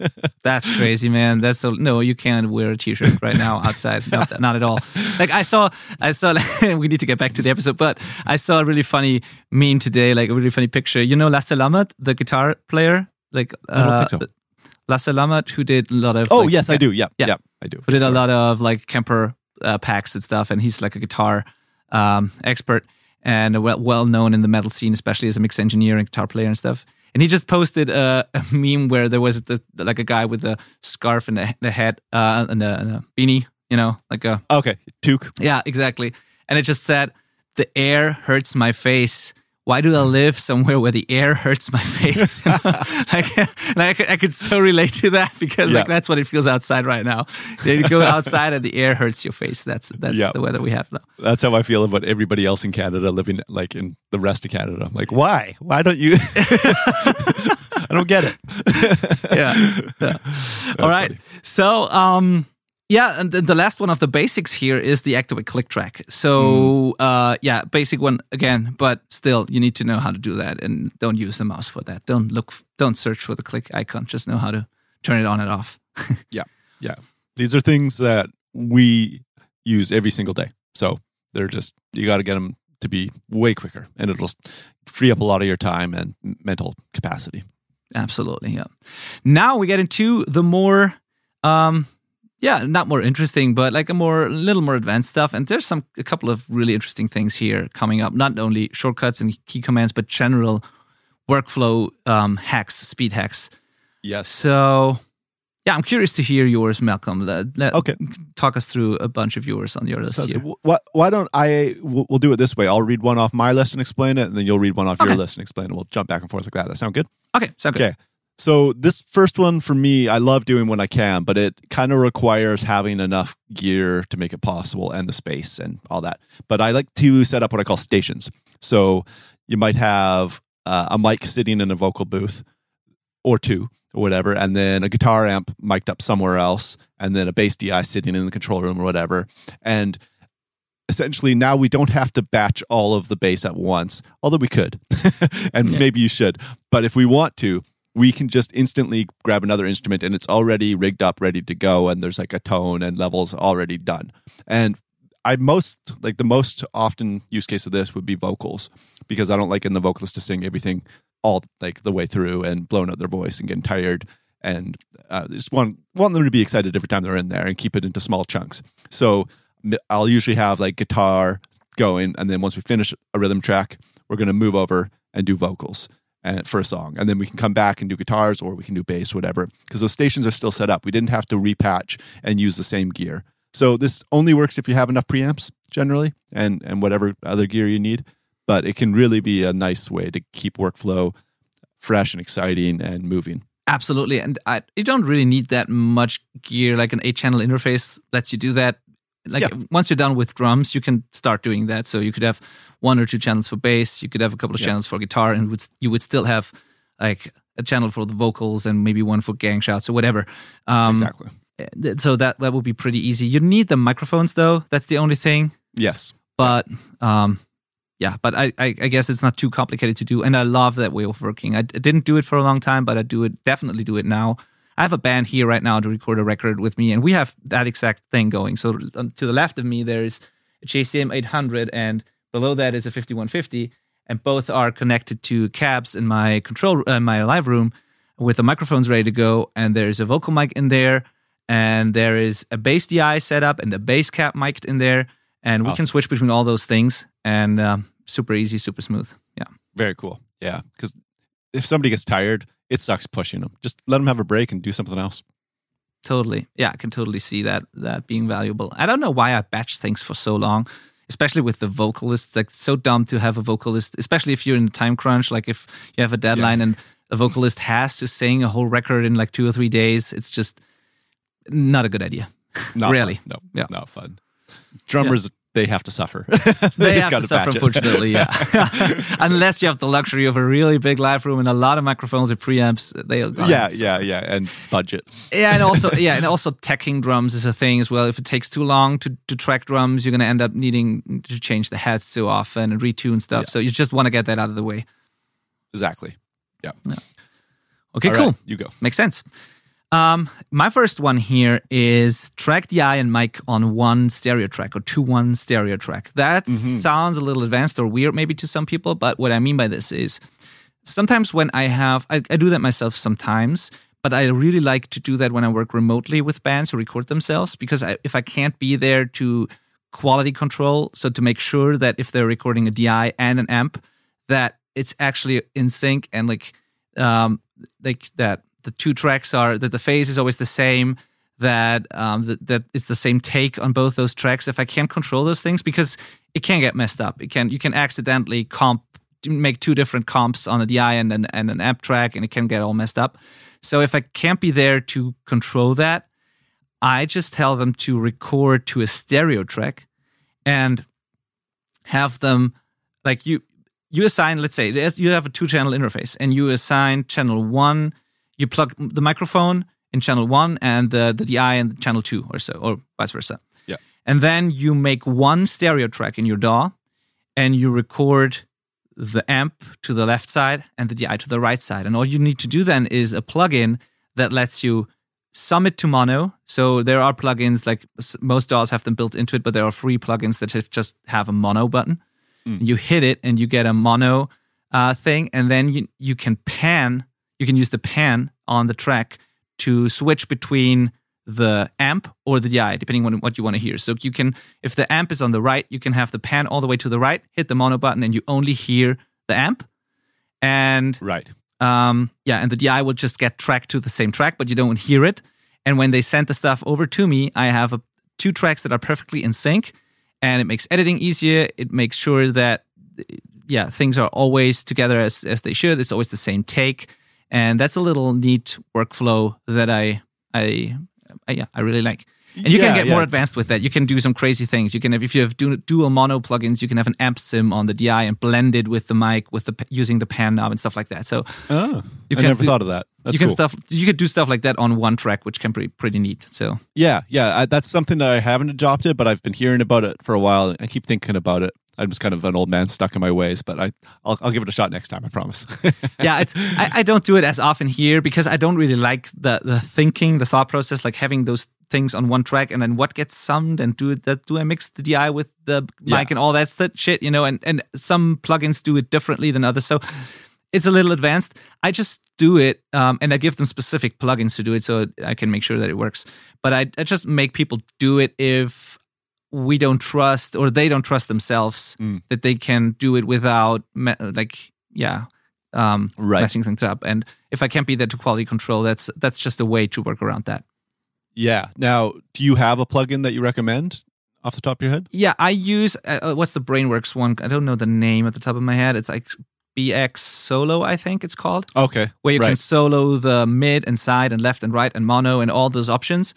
*laughs* That's crazy, man. That's so no, you can't wear a t-shirt right now outside. Not, *laughs* not at all. Like I saw, I saw. *laughs* we need to get back to the episode, but I saw a really funny meme today, like a really funny picture. You know, Lasse Lammert, the guitar player, like uh, so. Lasse Lammert, who did a lot of. Oh like, yes, I do. Yeah, Yeah. yeah, I do. who did a lot of like Kemper uh, packs and stuff, and he's like a guitar um, expert and well well known in the metal scene, especially as a mix engineer and guitar player and stuff. And he just posted a, a meme where there was the, like a guy with a scarf and a, a hat uh, and, a, and a beanie, you know, like a Okay, toque. yeah, exactly. And it just said, "The air hurts my face." Why do I live somewhere where the air hurts my face? *laughs* *laughs* like, and I, could- I could so relate to that because like that's what it feels outside right now. You go outside and the air hurts your face. That's that's Yeah. the weather we have now. That's how I feel about everybody else in Canada living like in the rest of Canada. I'm like, why? Why don't you? *laughs* I don't get it. Yeah. yeah. All right. funny. So, um, yeah, and the, last one of the basics here is the Activate click track. So, uh, yeah, basic one again, but still, you need to know how to do that, and don't use the mouse for that. Don't look, don't search for the click icon. Just know how to turn it on and off. *laughs* Yeah. Yeah. These are things that we use every single day. So they're just, you got to get them to be way quicker and it'll free up a lot of your time and mental capacity. Absolutely, yeah. Now we get into the more, um, yeah, not more interesting, but like a more, little more advanced stuff. And there's some, a couple of really interesting things here coming up. Not only shortcuts and key commands, but general workflow um, hacks, speed hacks. Yes. So, yeah, I'm curious to hear yours, Malcolm. Let, let- Okay. talk us through a bunch of yours on your list So, here. why, why don't I, we'll, we'll do it this way. I'll read one off my list and explain it, and then you'll read one off Okay. your list and explain it. We'll jump back and forth like that. That sound good? Okay, sound good. Okay. So this first one for me, I love doing when I can, but it kind of requires having enough gear to make it possible and the space and all that. But I like to set up what I call stations. So you might have uh, a mic sitting in a vocal booth or two or whatever, and then a guitar amp mic'd up somewhere else, and then a bass DI sitting in the control room or whatever. And essentially now we don't have to batch all of the bass at once, although we could, *laughs* and Yeah. maybe you should. But if we want to, we can just instantly grab another instrument and it's already rigged up, ready to go, and there's like a tone and levels already done. And I most like the most often use case of this would be vocals because I don't like in the vocalist to sing everything all like the way through and blowing out their voice and getting tired and uh, just want want them to be excited every time they're in there and keep it into small chunks. So I'll usually have like guitar going, and then once we finish a rhythm track, we're going to move over and do vocals and for a song, and then we can come back and do guitars or we can do bass, whatever, because those stations are still set up. We didn't have to repatch and use the same gear. So this only works if you have enough preamps generally, and and whatever other gear you need. But it can really be a nice way to keep workflow fresh and exciting and moving. Absolutely, and I, you don't really need that much gear. Like an eight-channel interface lets you do that. Like Yeah. once you're done with drums, you can start doing that. So you could have one or two channels for bass. You could have a couple of Yeah. channels for guitar, and would you would still have like a channel for the vocals and maybe one for gang shouts or whatever. Um, exactly. So that that would be pretty easy. You need the microphones though. That's the only thing. Yes. But um, yeah, but I, I I guess it's not too complicated to do, and I love that way of working. I didn't do it for a long time, but I do it definitely do it now. I have a band here right now to record a record with me, and we have that exact thing going. So um, to the left of me, there's a JCM 800, and below that is a 5150, and both are connected to cabs in my control uh, my live room with the microphones ready to go. And there's a vocal mic in there, and there is a bass DI set up and a bass cab mic'd in there, and we can switch between all those things, and um, super easy, super smooth. Yeah. Very cool. Yeah, because if somebody gets tired, it sucks pushing them. Just let them have a break and do something else. Totally. Yeah, I can totally see that that being valuable. I don't know why I batch things for so long, especially with the vocalists. Like so dumb to have a vocalist, especially if you're in a time crunch. Like if you have a deadline and a vocalist has to sing a whole record in like two or three days, it's just not a good idea. Not *laughs* Really? fun. No, Yeah. not fun. Drummers, they have to suffer. *laughs* They have to suffer, unfortunately. Yeah, *laughs* *laughs* unless you have the luxury of a really big live room and a lot of microphones with preamps. They yeah, yeah, yeah, and budget. yeah, and also yeah, and also teching drums is a thing as well. If it takes too long to, to track drums, you're gonna end up needing to change the heads so often and retune stuff. Yeah. So you just want to get that out of the way. Exactly. Yeah. Okay, All cool, right, you go. makes sense. Um, my first one here is track DI and mic on one stereo track or two one stereo track. That Mm-hmm. sounds a little advanced or weird maybe to some people, but what I mean by this is sometimes when I have, I, I do that myself sometimes, but I really like to do that when I work remotely with bands who record themselves because I, if I can't be there to quality control, so to make sure that if they're recording a DI and an amp, that it's actually in sync and like, um, like that the two tracks are that the phase is always the same that um that, that it's the same take on both those tracks. If i can't control those things because it can get messed up. It can you can accidentally comp make two different comps on a di and an, and an amp track and it can get all messed up. So if i can't be there to control that i just tell them to record to a stereo track and have them like you you assign let's say you have a two channel interface and you assign channel one you plug the microphone in channel one and the, the DI in channel two or so, or vice versa. Yeah. And then you make one stereo track in your DAW and you record the amp to the left side and the DI to the right side. And all you need to do then is a plugin that lets you sum it to mono. So there are plugins like most DAWs have them built into it, but there are free plugins that have just have a mono button. You hit it and you get a mono uh, thing, and then you you can pan. You can use the pan on the track to switch between the amp or the DI, depending on what you want to hear. So you can, if the amp is on the right, you can have the pan all the way to the right, hit the mono button, and you only hear the amp. And Right. um, yeah, and the DI will just get tracked to the same track, but you don't hear it. And when they send the stuff over to me, I have a, two tracks that are perfectly in sync, and it makes editing easier. It makes sure that yeah, things are always together as as they should. It's always the same take, and that's a little neat workflow that I I, I yeah I really like. And you Yeah, can get yeah. more advanced with that. You can do some crazy things. You can have if you have dual mono plugins, you can have an amp sim on the DI and blend it with the mic with the using the pan knob and stuff like that. So Oh, You I can never do- thought of that. That's you can cool. stuff you could do stuff like that on one track, which can be pretty neat. So Yeah, yeah, I, that's something that I haven't adopted, but I've been hearing about it for a while. I keep thinking about it. I'm just kind of an old man stuck in my ways, but I, I'll, I'll give it a shot next time. I promise. *laughs* yeah, it's I, I don't do it as often here because I don't really like the the thinking, the thought process, like having those things on one track and then what gets summed and do that do I mix the DI with the mic Yeah. and all that shit, you know, and and some plugins do it differently than others. So it's a little advanced. I just do it, um, and I give them specific plugins to do it, so I can make sure that it works. But I, I just make people do it if we don't trust or they don't trust themselves Mm. that they can do it without me- like yeah um Right. messing things up and if i can't be there to quality control that's that's just a way to work around that yeah. Now, do you have a plugin that you recommend off the top of your head? yeah i use uh, uh, what's the Brainworx one i don't know the name at the top of my head it's like bx solo i think it's called Okay. where you can solo the mid and side and left and right and mono and all those options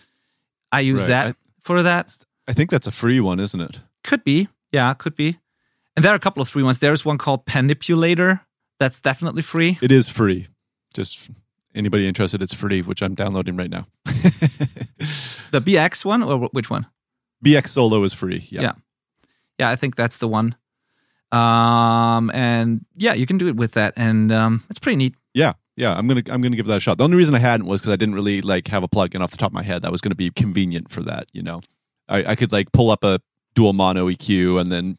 i use Right. that I- for that I think that's a free one, isn't it? Could be. Yeah, could be. And there are a couple of free ones. There's one called Panipulator. That's definitely free. It is free. Just anybody interested, it's free, which I'm downloading right now. *laughs* The BX one or which one? BX Solo is free. Yeah. Yeah. Yeah, I think that's the one. Um and yeah, you can do it with that and um it's pretty neat. Yeah, yeah, I'm gonna I'm gonna give that a shot. The only reason I hadn't was because I didn't really like have a plugin off the top of my head that was gonna be convenient for that. You know, I, I could like pull up a dual mono EQ and then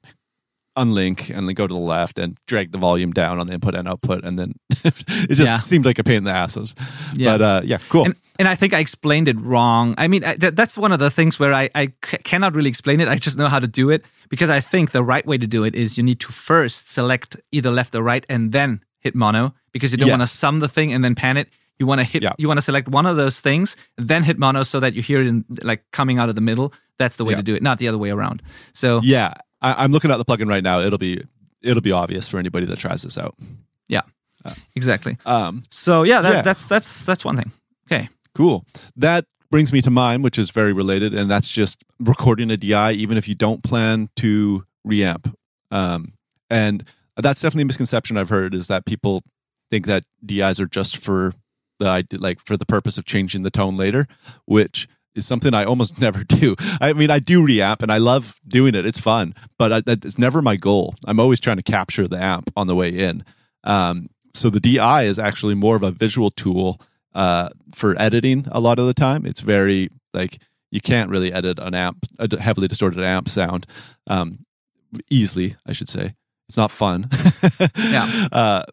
unlink and then go to the left and drag the volume down on the input and output, and then *laughs* it just Yeah. seemed like a pain in the asses. Yeah. But uh, yeah, cool. And, and I think I explained it wrong. I mean, I, th- that's one of the things where I, I c- cannot really explain it. I just know how to do it because I think the right way to do it is you need to first select either left or right and then hit mono because you don't want to sum the thing and then pan it. You want to hit. Yeah. You want to select one of those things, then hit mono so that you hear it in like coming out of the middle. That's the way Yeah. to do it, not the other way around. So yeah, I, I'm looking at the plugin right now. It'll be it'll be obvious for anybody that tries this out. yeah, exactly. Um, So yeah, that, Yeah. that's that's that's one thing. Okay. Cool. That brings me to mine, which is very related, and that's just recording a DI, even if you don't plan to reamp. Um, and that's definitely a misconception I've heard is that people think that DIs are just for the like for the purpose of changing the tone later, which is something I almost *laughs* never do. I mean, I do reamp and I love doing it; it's fun, but I, that's never my goal. I'm always trying to capture the amp on the way in. Um, so the DI is actually more of a visual tool uh, for editing a lot of the time. It's very like you can't really edit an amp, a heavily distorted amp sound um, easily, I should say. It's not fun. *laughs* Yeah. Uh,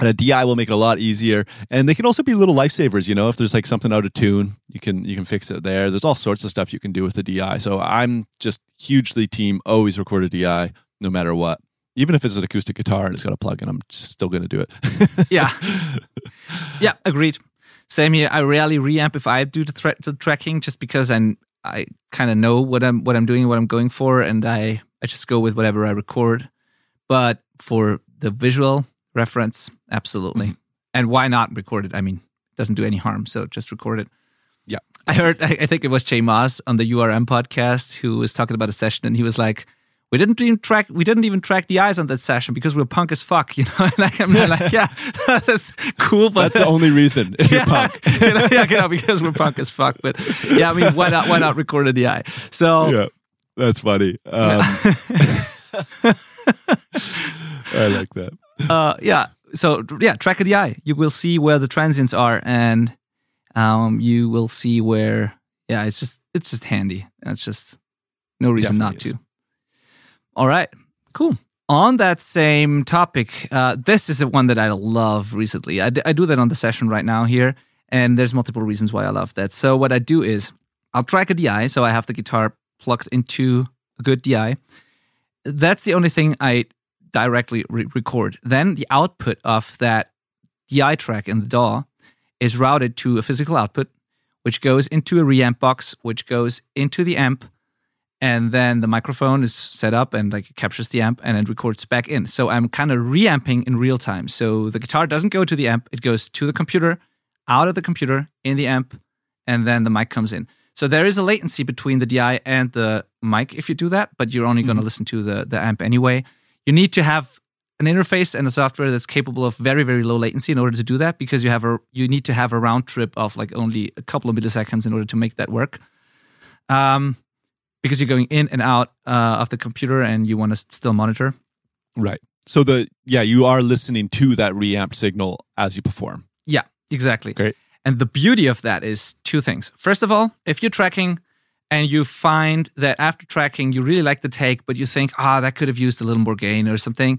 and a DI will make it a lot easier, and they can also be little lifesavers. You know, if there's like something out of tune, you can you can fix it there. There's all sorts of stuff you can do with the DI. So I'm just hugely team always record a DI no matter what. Even if it's an acoustic guitar and it's got a plug-in, I'm still going to do it. *laughs* Yeah. Yeah, agreed. Same here. I rarely reamp if I do the, thre- the tracking, just because I'm I kind of know what I'm what I'm doing, what I'm going for, and I I just go with whatever I record. But for the visual reference, absolutely. And why not record it? I mean, it doesn't do any harm, so just record it. Yeah. I heard. I think it was Jay Maas on the URM podcast who was talking about a session, and he was like. We didn't even track. We didn't even track the eyes on that session because we are punk as fuck, *laughs* you know. And I'm like, yeah, *laughs* that's cool, but That's the only reason if you're *laughs* yeah, punk. you know, yeah, you know, because we're punk as fuck. But yeah, I mean, why not? Why not record a DI? So Yeah, that's funny. Um, I like that. Uh, yeah, so yeah, track a DI. You will see where the transients are, and um, you will see where. Yeah, it's just it's just handy. And It's just no reason not Definitely to. All right, cool. On that same topic, uh, this is a one that I love recently. I, d- I do that on the session right now here, and there's multiple reasons why I love that. So what I do is I'll track a DI, so I have the guitar plugged into a good DI. That's the only thing I directly re- record. Then the output of that DI track in the DAW is routed to a physical output, which goes into a reamp box, which goes into the amp, and then the microphone is set up and like it captures the amp and it records back in. So I'm kind of reamping in real time. So the guitar doesn't go to the amp; it goes to the computer, out of the computer, in the amp, and then the mic comes in. So there is a latency between the DI and the mic if you do that, but you're only going to mm-hmm. listen to the the amp anyway. You need to have an interface and a software that's capable of very very low latency in order to do that because you have a you need to have a round trip of like only a couple of milliseconds in order to make that work. Um, because you're going in and out uh, of the computer and you want to still monitor. Right. So the yeah, you are listening to that reamped signal as you perform. Yeah, exactly. Great. And the beauty of that is two things. First of all, if you're tracking and you find that after tracking you really like the take, but you think, ah, that could have used a little more gain or something,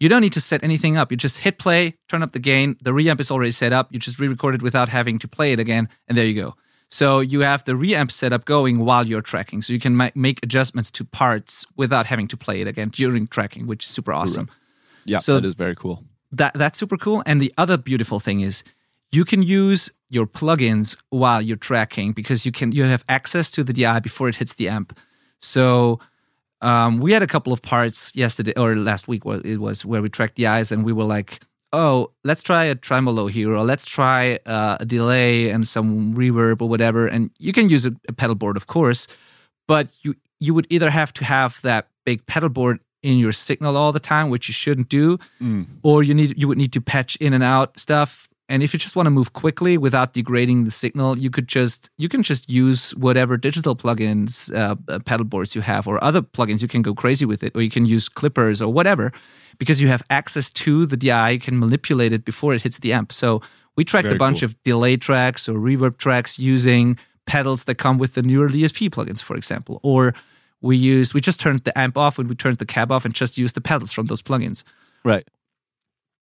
you don't need to set anything up. You just hit play, turn up the gain. The reamp is already set up. You just re-record it without having to play it again, and there you go. So you have the reamp setup going while you're tracking, so you can ma- make adjustments to parts without having to play it again during tracking, which is super awesome. Yeah, So- that is very cool. that that's super cool. And the other beautiful thing is you can use your plugins while you're tracking because you can you have access to the DI before it hits the amp. So um, we had a couple of parts yesterday or last week where it was where we tracked the eyes and we were like, oh, let's try a tremolo here or let's try uh, a delay and some reverb or whatever. And you can use a, a pedal board, of course, but you you would either have to have that big pedal board in your signal all the time, which you shouldn't do, Mm. or you need you would need to patch in and out stuff. And if you just want to move quickly without degrading the signal, you could just you can just use whatever digital plugins, uh, uh, pedal boards you have, or other plugins. You can go crazy with it, or you can use clippers or whatever, because you have access to the DI. You can manipulate it before it hits the amp. So we tracked Very a bunch cool. of delay tracks or reverb tracks using pedals that come with the Neural DSP plugins, for example, or we use we just turned the amp off when we turned the cab off and just used the pedals from those plugins. Right.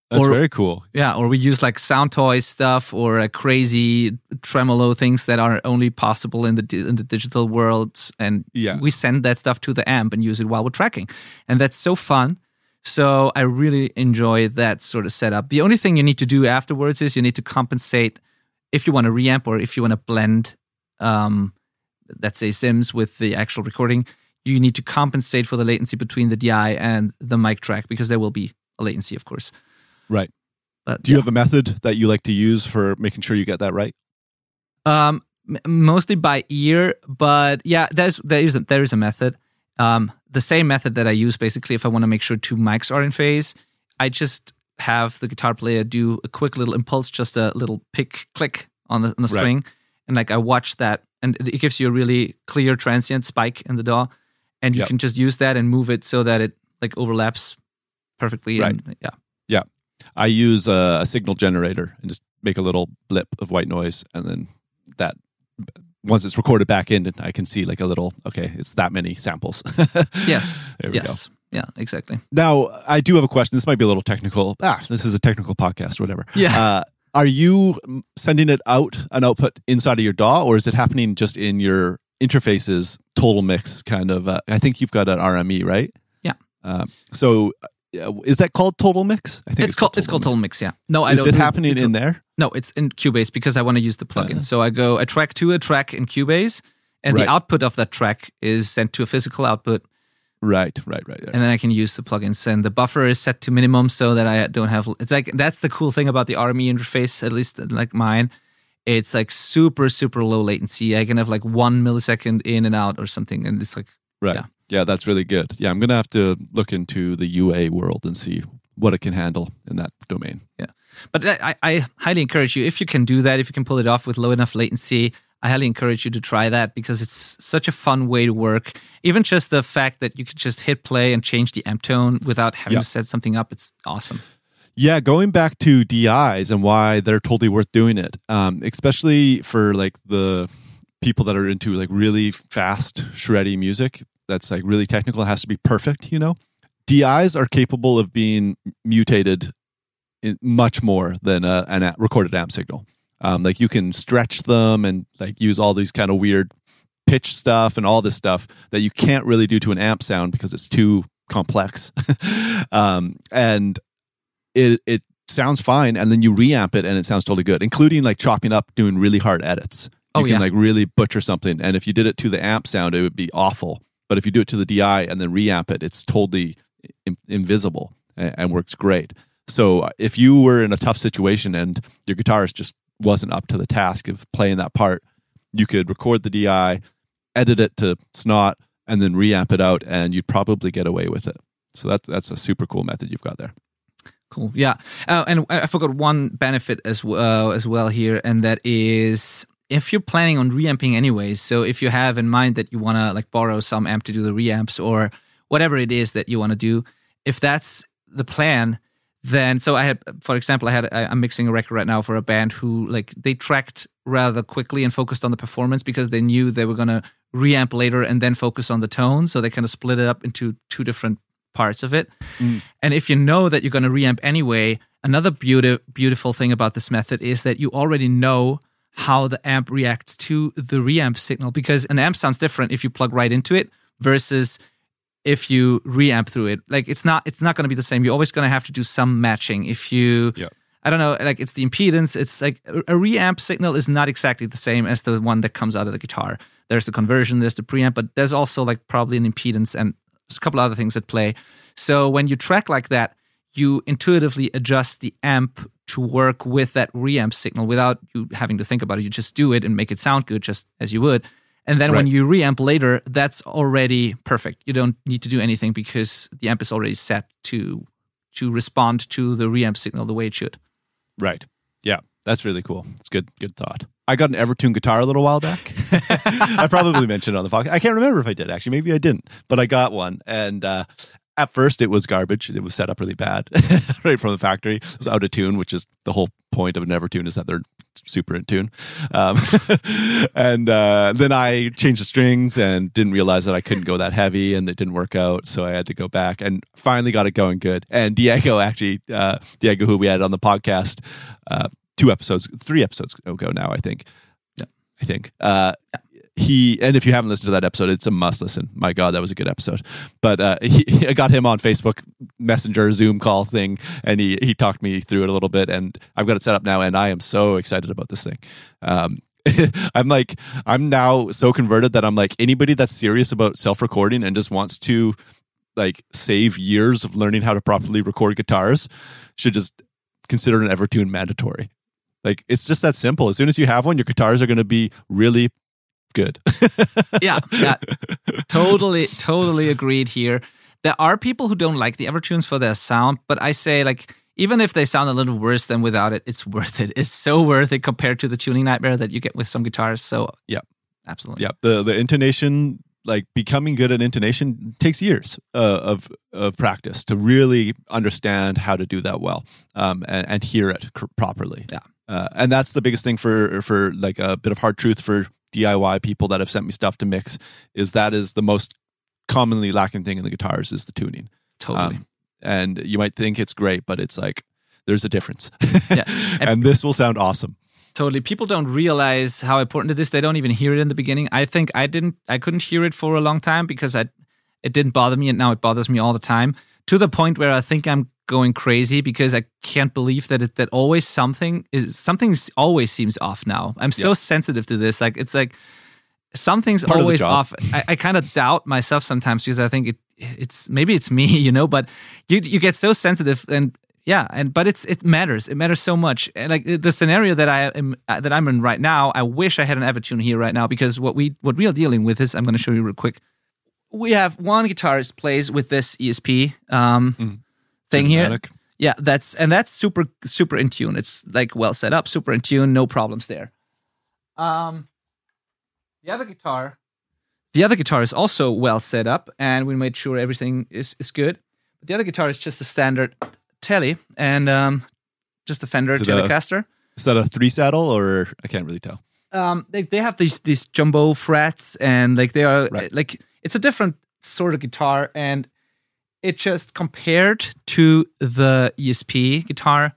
That's Or- very cool. Yeah, or we use like Soundtoys stuff or a crazy tremolo things that are only possible in the di- in the digital world, and Yeah. we send that stuff to the amp and use it while we're tracking, and that's so fun. So I really enjoy that sort of setup. The only thing you need to do afterwards is you need to compensate if you want to reamp or if you want to blend, um, let's say Sims with the actual recording. You need to compensate for the latency between the DI and the mic track because there will be a latency, of course. Right. But Do you yeah. have a method that you like to use for making sure you get that right? Um, m- mostly by ear, but yeah, there's there is a, there is a method. Um, the same method that I use basically if I want to make sure two mics are in phase, I just have the guitar player do a quick little impulse, just a little pick click on the on the Right. string, and like I watch that, and it gives you a really clear transient spike in the DAW, and you Yep. can just use that and move it so that it like overlaps perfectly. And, yeah. yeah. I use a, a signal generator and just make a little blip of white noise, and then that once it's recorded back in, I can see like a little okay, it's that many samples. *laughs* Yes. Yes. Yeah. Exactly. Now, I do have a question. This might be a little technical. Ah, this is a technical podcast, whatever. Yeah. Uh, are you sending it out an output inside of your DAW, or is it happening just in your interfaces total mix kind of? Uh, I think you've got an RME, right? Yeah. Um, so, uh, is that called total mix? I think It's, called it's called Total Mix. Yeah. No, I Is don't. it happening in there? No, it's in Cubase because I want to use the plugin. Uh-huh. so I go a track to a track in Cubase, and Right. the output of that track is sent to a physical output, Right, right, right. right. and then I can use the plugins. And the buffer is set to minimum so that I don't have. It's like that's the cool thing about the RME interface, at least like mine. It's like super super low latency. I can have like one millisecond in and out or something, and it's like Right. Yeah. Yeah. that's really good. Yeah, I'm going to have to look into the UA world and see what it can handle in that domain. Yeah. But I, I highly encourage you if you can do that, if you can pull it off with low enough latency. I highly encourage you to try that because it's such a fun way to work. Even just the fact that you could just hit play and change the amp tone without having Yeah. to set something up, it's awesome. Yeah, going back to DIs and why they're totally worth doing it, um, especially for like the people that are into like really fast, shreddy music that's like really technical and has to be perfect, you know? DIs are capable of being mutated in much more than a, an a recorded amp signal. Um, like you can stretch them and like use all these kind of weird pitch stuff and all this stuff that you can't really do to an amp sound because it's too complex. *laughs* um, and it it sounds fine, and then you reamp it, and it sounds totally good, including like chopping up, doing really hard edits. You Oh, can yeah. like really butcher something, and if you did it to the amp sound, it would be awful. But if you do it to the DI and then reamp it, it's totally in- invisible and, and works great. So uh, if you were in a tough situation and your guitarist just wasn't up to the task of playing that part, you could record the DI, edit it to snot, and then reamp it out, and you'd probably get away with it. So that's that's a super cool method you've got there. Cool. Yeah. Uh, and I forgot one benefit as well, as well here, and that is if you're planning on reamping anyways. So if you have in mind that you want to like borrow some amp to do the reamps or whatever it is that you want to do, if that's the plan, then so I had, for example, I had I, I'm mixing a record right now for a band who like they tracked rather quickly and focused on the performance because they knew they were gonna reamp later and then focus on the tone. So they kind of split it up into two different parts of it. Mm. And if you know that you're going to reamp anyway, another beauty, beautiful thing about this method is that you already know how the amp reacts to the reamp signal because an amp sounds different if you plug right into it versus if you reamp through it. Like it's not it's not going to be the same. You're always going to have to do some matching. If you Yeah. I don't know, like it's the impedance. It's like a a reamp signal is not exactly the same as the one that comes out of the guitar. There's the conversion, there's the preamp, but there's also like probably an impedance and a couple other things at play. So when you track like that, you intuitively adjust the amp to work with that reamp signal without you having to think about it. You just do it and make it sound good just as you would. And then when you reamp later, that's already perfect. You don't need to do anything because the amp is already set to to respond to the reamp signal the way it should. Right. Yeah, that's really cool. It's good. Good thought. I got an Evertune guitar a little while back. *laughs* I probably mentioned it on the podcast. I can't remember if I did actually. Maybe I didn't, but I got one. And uh, at first, it was garbage. It was set up really bad *laughs* right from the factory. It was out of tune, which is the whole point of an Evertune is that they're super in tune. Um, *laughs* and uh, then I changed the strings and didn't realize that I couldn't go that heavy, and it didn't work out. So I had to go back and finally got it going good. And Diego actually, uh, Diego, who we had on the podcast uh, two episodes, three episodes ago now, I think. Yeah. I think. Uh, he and if you haven't listened to that episode, it's a must listen. My God, that was a good episode. But uh, *laughs* he, I got him on Facebook Messenger Zoom call thing, and he he talked me through it a little bit, and I've got it set up now, and I am so excited about this thing. Um, *laughs* I'm like I'm now so converted that I'm like anybody that's serious about self recording and just wants to like save years of learning how to properly record guitars should just consider an Evertune mandatory. Like it's just that simple. As soon as you have one, your guitars are going to be really good. yeah, yeah, *laughs* totally, totally agreed here. There are people who don't like the Evertunes for their sound, but I say like even if they sound a little worse than without it, it's *laughs* worth it. It's so worth it compared to the tuning nightmare that you get with some guitars. So yeah, absolutely. Yeah, the the intonation, like becoming good at intonation, takes years uh, of of practice to really understand how to do that well um, and, and hear it cr- properly. Yeah. Uh, and that's the biggest thing for for like a bit of hard truth for DIY people that have sent me stuff to mix is that is the most commonly lacking thing in the guitars is the tuning. Totally. Um, and you might think it's great, but it's like there's a difference. Yeah. *laughs* and this will sound awesome. Totally. People don't realize how important it is. They don't even hear it in the beginning. I think I didn't I couldn't hear it for a long time because I it didn't bother me and now it bothers me all the time. To the point where I think I'm going crazy because I can't believe that it, that always something is something always seems off now. I'm so Yeah. sensitive to this. Like it's like something's of the always job. off. I, I kind of doubt myself sometimes because I think it it's maybe it's me, *laughs* you know. But you you get so sensitive and yeah, and but it's it matters. It matters so much. And like the scenario that I am uh, that I'm in right now, I wish I had an Evertune here right now because what we what we are dealing with is I'm going to show you real quick. We have one guitarist plays with this ESP um, Mm. Thing here. Yeah, that's and that's super super in tune. It's like well set up, super in tune, no problems there. Um, the other guitar, the other guitar is also well set up, and we made sure everything is is good. But the other guitar is just a standard Tele and um, just a Fender Is it a- Telecaster. Is that a three saddle or I can't really tell. um they, they have these these jumbo frets and like they are Right. like it's a different sort of guitar and it just compared to the ESP guitar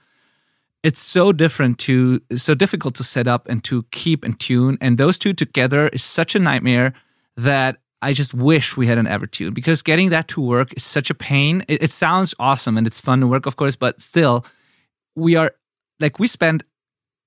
it's so different to so difficult to set up and to keep and tune and those two together is such a nightmare that I just wish we had an Evertune because getting that to work is such a pain. It, it sounds awesome and it's fun to work, of course, but still, we are like we spend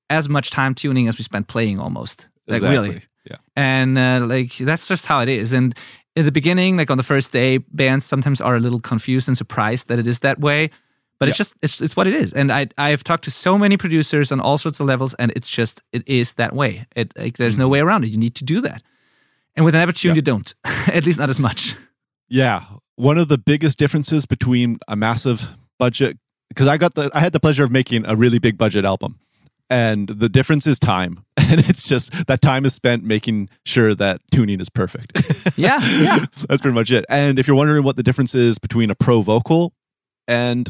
as much time tuning as we spend playing almost. Like Exactly. really, Yeah. and uh, like that's just how it is. And in the beginning, like on the first day, bands sometimes are a little confused and surprised that it is that way. But it's just it's it's what it is. And I I've talked to so many producers on all sorts of levels, and it's just it is that way. It like there's no way around it. You need to do that. And with an Evertune, Mm-hmm. Yeah. you don't. *laughs* At least not as much. Yeah, one of the biggest differences between a massive budget because I got the I had the pleasure of making a really big budget album, and the difference is time, *laughs* and it's just that time is spent making sure that tuning is perfect. *laughs* Yeah, yeah. *laughs* That's pretty much it. And if you're wondering what the difference is between a pro vocal and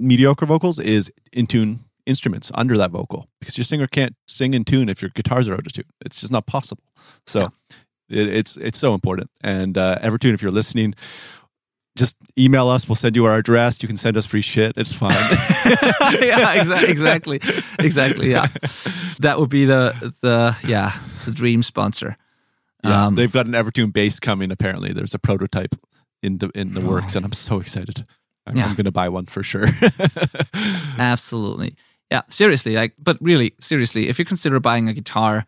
mediocre vocals, is in tune instruments under that vocal because your singer can't sing in tune if your guitars are out of tune. It's just not possible. So it, it's it's so important. And uh, Evertune, if you're listening, just email us. We'll send you our address. You can send us free shit. It's fine. *laughs* yeah, exa- exactly, exactly. Yeah, that would be the the yeah the dream sponsor. yeah, Um, they've got an Evertune bass coming. Apparently, there's a prototype in the in the works, and I'm so excited. I'm, Yeah. I'm going to buy one for sure. *laughs* Absolutely. Yeah, seriously. Like, but really, seriously, if you consider buying a guitar,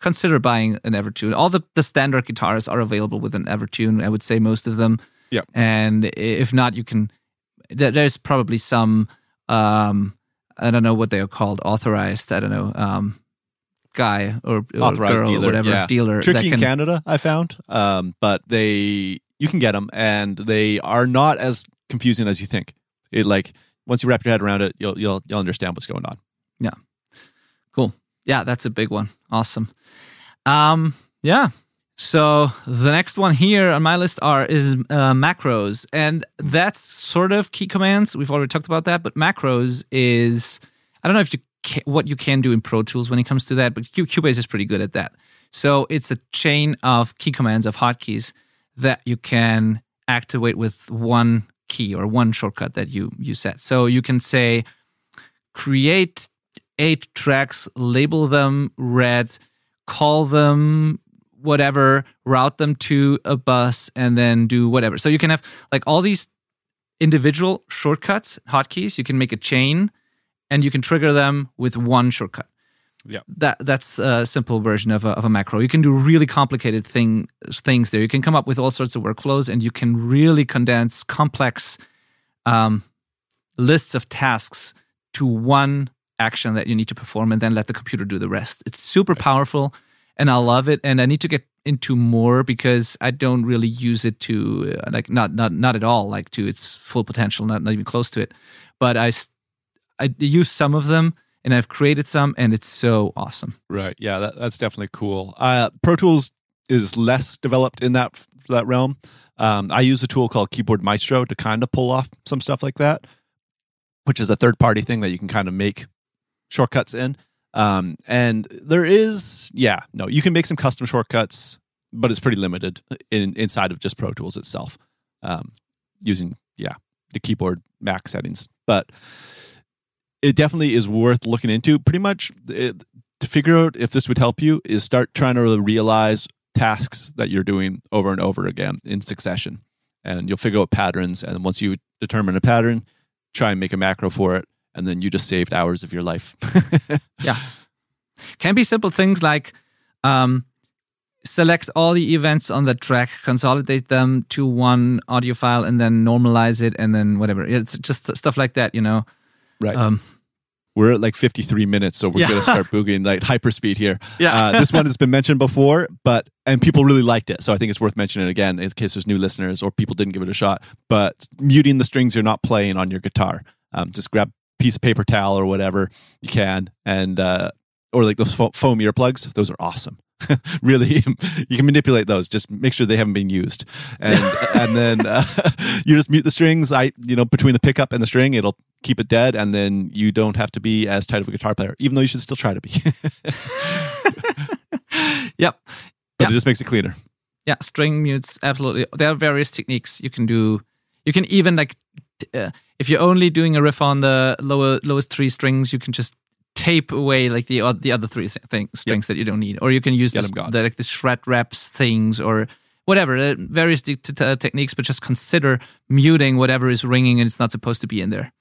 consider buying an Evertune. All the, the standard guitars are available with an Evertune. I would say most of them. Yeah. And if not, you can. There's probably some. Um, I don't know what they are called. Authorized. I don't know. Um, guy or, or Authorized girl dealer, or whatever yeah. dealer Tricky that in. Canada, I found, um, but they you can get them, and they are not as confusing as you think. It like once you wrap your head around it, you'll you'll you'll understand what's going on. Yeah. Cool. Yeah, that's a big one. Awesome. Um, yeah. So the next one here on my list are is uh, macros, and that's sort of key commands. We've already talked about that, but macros is I don't know if you ca- what you can do in Pro Tools when it comes to that, but Cubase is pretty good at that. So it's a chain of key commands of hotkeys that you can activate with one key or one shortcut that you you set. So you can say create eight tracks, label them red, call them whatever, route them to a bus, and then do whatever. So you can have like all these individual shortcuts, hotkeys. You can make a chain and you can trigger them with one shortcut. Yeah. That that's a simple version of a, of a macro. You can do really complicated thing things there. You can come up with all sorts of workflows, and you can really condense complex um, lists of tasks to one action that you need to perform, and then let the computer do the rest. It's super powerful, and I love it. And I need to get into more because I don't really use it to uh, like not not not at all like to its full potential, not not even close to it. But I I use some of them and I've created some, and it's so awesome. Right. Yeah, that, that's definitely cool. Uh, Pro Tools is less developed in that that realm. Um, I use a tool called Keyboard Maestro to kind of pull off some stuff like that, which is a third party thing that you can kind of make shortcuts in. Um, and there is, yeah, no, you can make some custom shortcuts, but it's pretty limited in inside of just Pro Tools itself, um, using yeah the keyboard Mac settings. But it definitely is worth looking into. Pretty much it, to figure out if this would help you is start trying to realize tasks that you're doing over and over again in succession, and you'll figure out patterns. And once you determine a pattern, try and make a macro for it, and then you just saved hours of your life. *laughs* Yeah. Can be simple things like um, select all the events on the track, consolidate them to one audio file, and then normalize it, and then whatever. It's just stuff like that, you know. right. Um, we're at like 53 minutes, so we're Yeah. going to start *laughs* boogieing like hyperspeed here. Yeah. Uh, this one *laughs* has been mentioned before, but and people really liked it, so I think it's worth mentioning again in case there's new listeners or people didn't give it a shot. But muting the strings you're not playing on your guitar, um, just grab piece of paper towel or whatever you can, and uh, or like those fo- foam earplugs. Those are awesome. *laughs* really, *laughs* you can manipulate those. Just make sure they haven't been used, and *laughs* and then uh, you just mute the strings. I you know between the pickup and the string, it'll keep it dead, and then you don't have to be as tight of a guitar player, even though you should still try to be. yep. but Yeah. it just makes it cleaner. Yeah. String mutes, absolutely. There are various techniques you can do. You can even like, uh, if you're only doing a riff on the lower lowest three strings, you can just tape away like the the other three thi- thing, strings that you don't need, or you can use this, the, like the shred wraps things or whatever. Uh, various t- t- t- techniques, but just consider muting whatever is ringing and it's not supposed to be in there.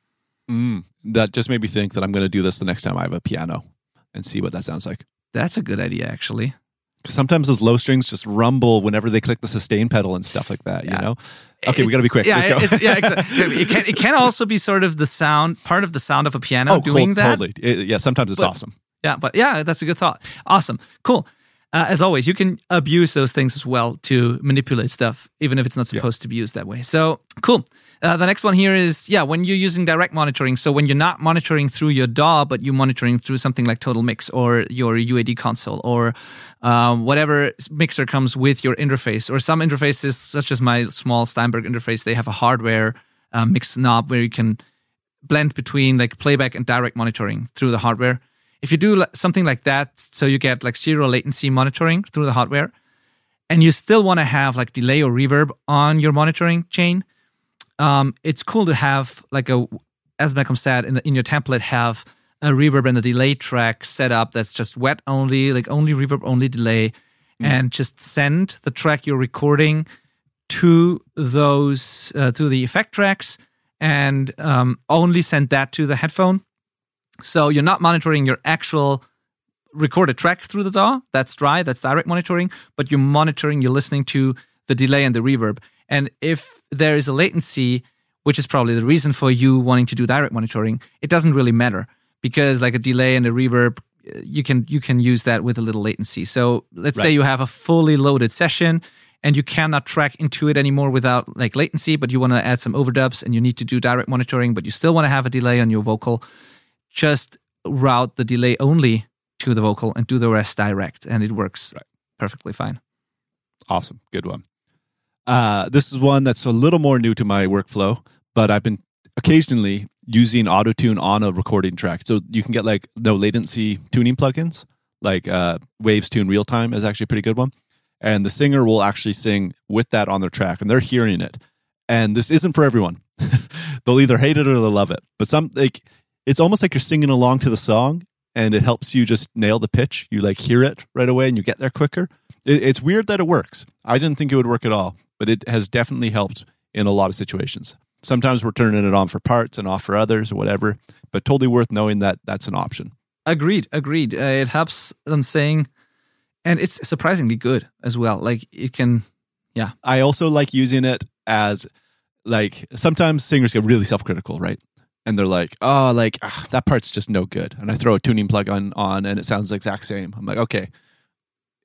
Mm, that just made me think that I'm going to do this the next time I have a piano and see what that sounds like. That's a good idea, actually. Sometimes those low strings just rumble whenever they click the sustain pedal and stuff like that. Yeah. You know? Okay, we got to be quick. Yeah, Let's go. it's- yeah, exactly. *laughs* It can, it can also be sort of the sound, part of the sound of a piano oh, doing that. totally. It- yeah, sometimes it's But- awesome. Yeah, but yeah, that's a good thought. Awesome. Cool. Uh, as always, you can abuse those things as well to manipulate stuff, even if it's not supposed to be used that way. So cool. Uh, the next one here is yeah, when you're using direct monitoring. So when you're not monitoring through your DAW, but you're monitoring through something like Total Mix or your UAD console or um, whatever mixer comes with your interface, or some interfaces, such as my small Steinberg interface, they have a hardware uh, mix knob where you can blend between like playback and direct monitoring through the hardware. If you do something like that, so you get like zero latency monitoring through the hardware, and you still want to have like delay or reverb on your monitoring chain, um, it's cool to have like a, as Malcolm said, in, the, in your template, have a reverb and a delay track set up that's just wet only, like only reverb, only delay, and just send the track you're recording to those uh, to the effect tracks and um, only send that to the headphone. So you're not monitoring your actual recorded track through the DAW. That's dry. That's direct monitoring. But you're monitoring. You're listening to the delay and the reverb. And if there is a latency, which is probably the reason for you wanting to do direct monitoring, it doesn't really matter because like a delay and a reverb, you can you can use that with a little latency. So let's say you have a fully loaded session and you cannot track into it anymore without like latency, but you want to add some overdubs and you need to do direct monitoring, but you still want to have a delay on your vocal. Just route the delay only to the vocal and do the rest direct, and it works Right. perfectly fine. Awesome. Good one. Uh, this is one that's a little more new to my workflow, but I've been occasionally using autotune on a recording track. So you can get like no latency tuning plugins, like uh, Waves Tune Real Time is actually a pretty good one. And the singer will actually sing with that on their track, and they're hearing it. And this isn't for everyone. *laughs* they'll either hate it or they'll love it. But some like it's almost like you're singing along to the song, and it helps you just nail the pitch. You like hear it right away, and you get there quicker. It, it's weird that it works. I didn't think it would work at all, but it has definitely helped in a lot of situations. Sometimes we're turning it on for parts and off for others or whatever, but totally worth knowing that that's an option. Agreed, agreed. Uh, it helps them saying, and it's surprisingly good as well. Like it can, yeah. I also like using it as like sometimes singers get really self-critical, right? And they're like, "Oh, like ah, that part's just no good." And I throw a tuning plug on on, and it sounds the exact same. I'm like, "Okay,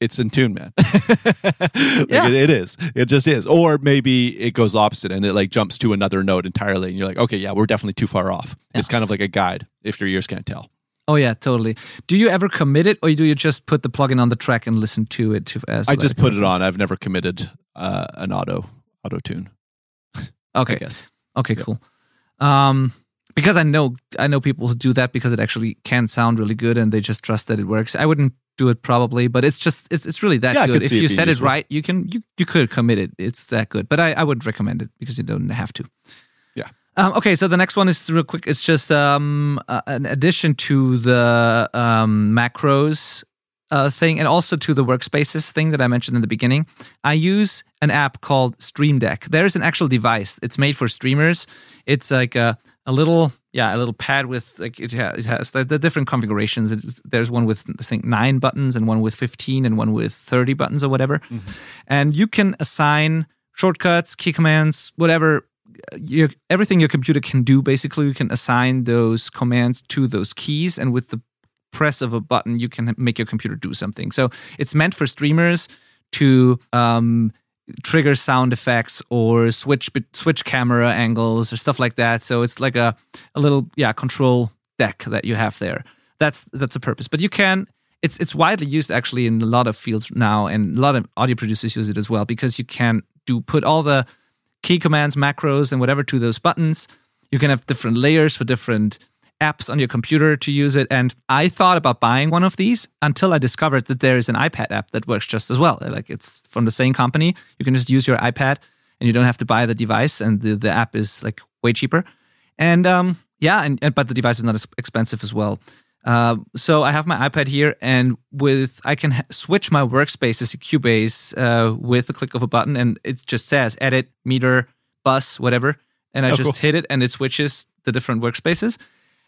it's in tune, man. *laughs* like Yeah. it, it is. It just is. Or maybe it goes opposite and it like jumps to another note entirely, and you're like, okay, yeah, we're definitely too far off. It's kind of like a guide if your ears can't tell. Oh yeah, totally. Do you ever commit it, or do you just put the plugin on the track and listen to it? To, as I just put it on. I've never committed uh, an auto auto tune. *laughs* Okay, I guess. Okay, cool. Um, because I know I know people who do that because it actually can sound really good and they just trust that it works. I wouldn't do it probably, but it's just it's it's really that Yeah, good. If you said it right, you can you you could commit it. It's that good, but I I wouldn't recommend it because you don't have to. Yeah. Um, okay, so the next one is real quick. It's just um, uh, an addition to the um, macros uh, thing and also to the workspaces thing that I mentioned in the beginning. I use an app called Stream Deck. There's an actual device. It's made for streamers. It's like a, a little yeah a little pad with like it, ha- it has the, the different configurations. It's, there's one with I think nine buttons and one with 15 and one with 30 buttons or whatever. And you can assign shortcuts, key commands, whatever your, everything your computer can do basically you can assign those commands to those keys and with the press of a button you can make your computer do something so it's meant for streamers to um, trigger sound effects or switch switch camera angles or stuff like that. So it's like a, a little yeah control deck that you have there. That's that's the purpose. But you can it's it's widely used actually in a lot of fields now and a lot of audio producers use it as well because you can do put all the key commands, macros, and whatever to those buttons. You can have different layers for different apps on your computer to use it. And I thought about buying one of these until I discovered that there is an iPad app that works just as well. Like it's from the same company. You can just use your iPad and you don't have to buy the device, and the, the app is like way cheaper. And um, yeah, and, and but the device is not as expensive as well. Uh, so I have my iPad here, and with I can ha- switch my workspaces to Cubase uh, with the click of a button, and it just says edit, meter, bus, whatever, and I Oh, just cool. hit it, and it switches the different workspaces.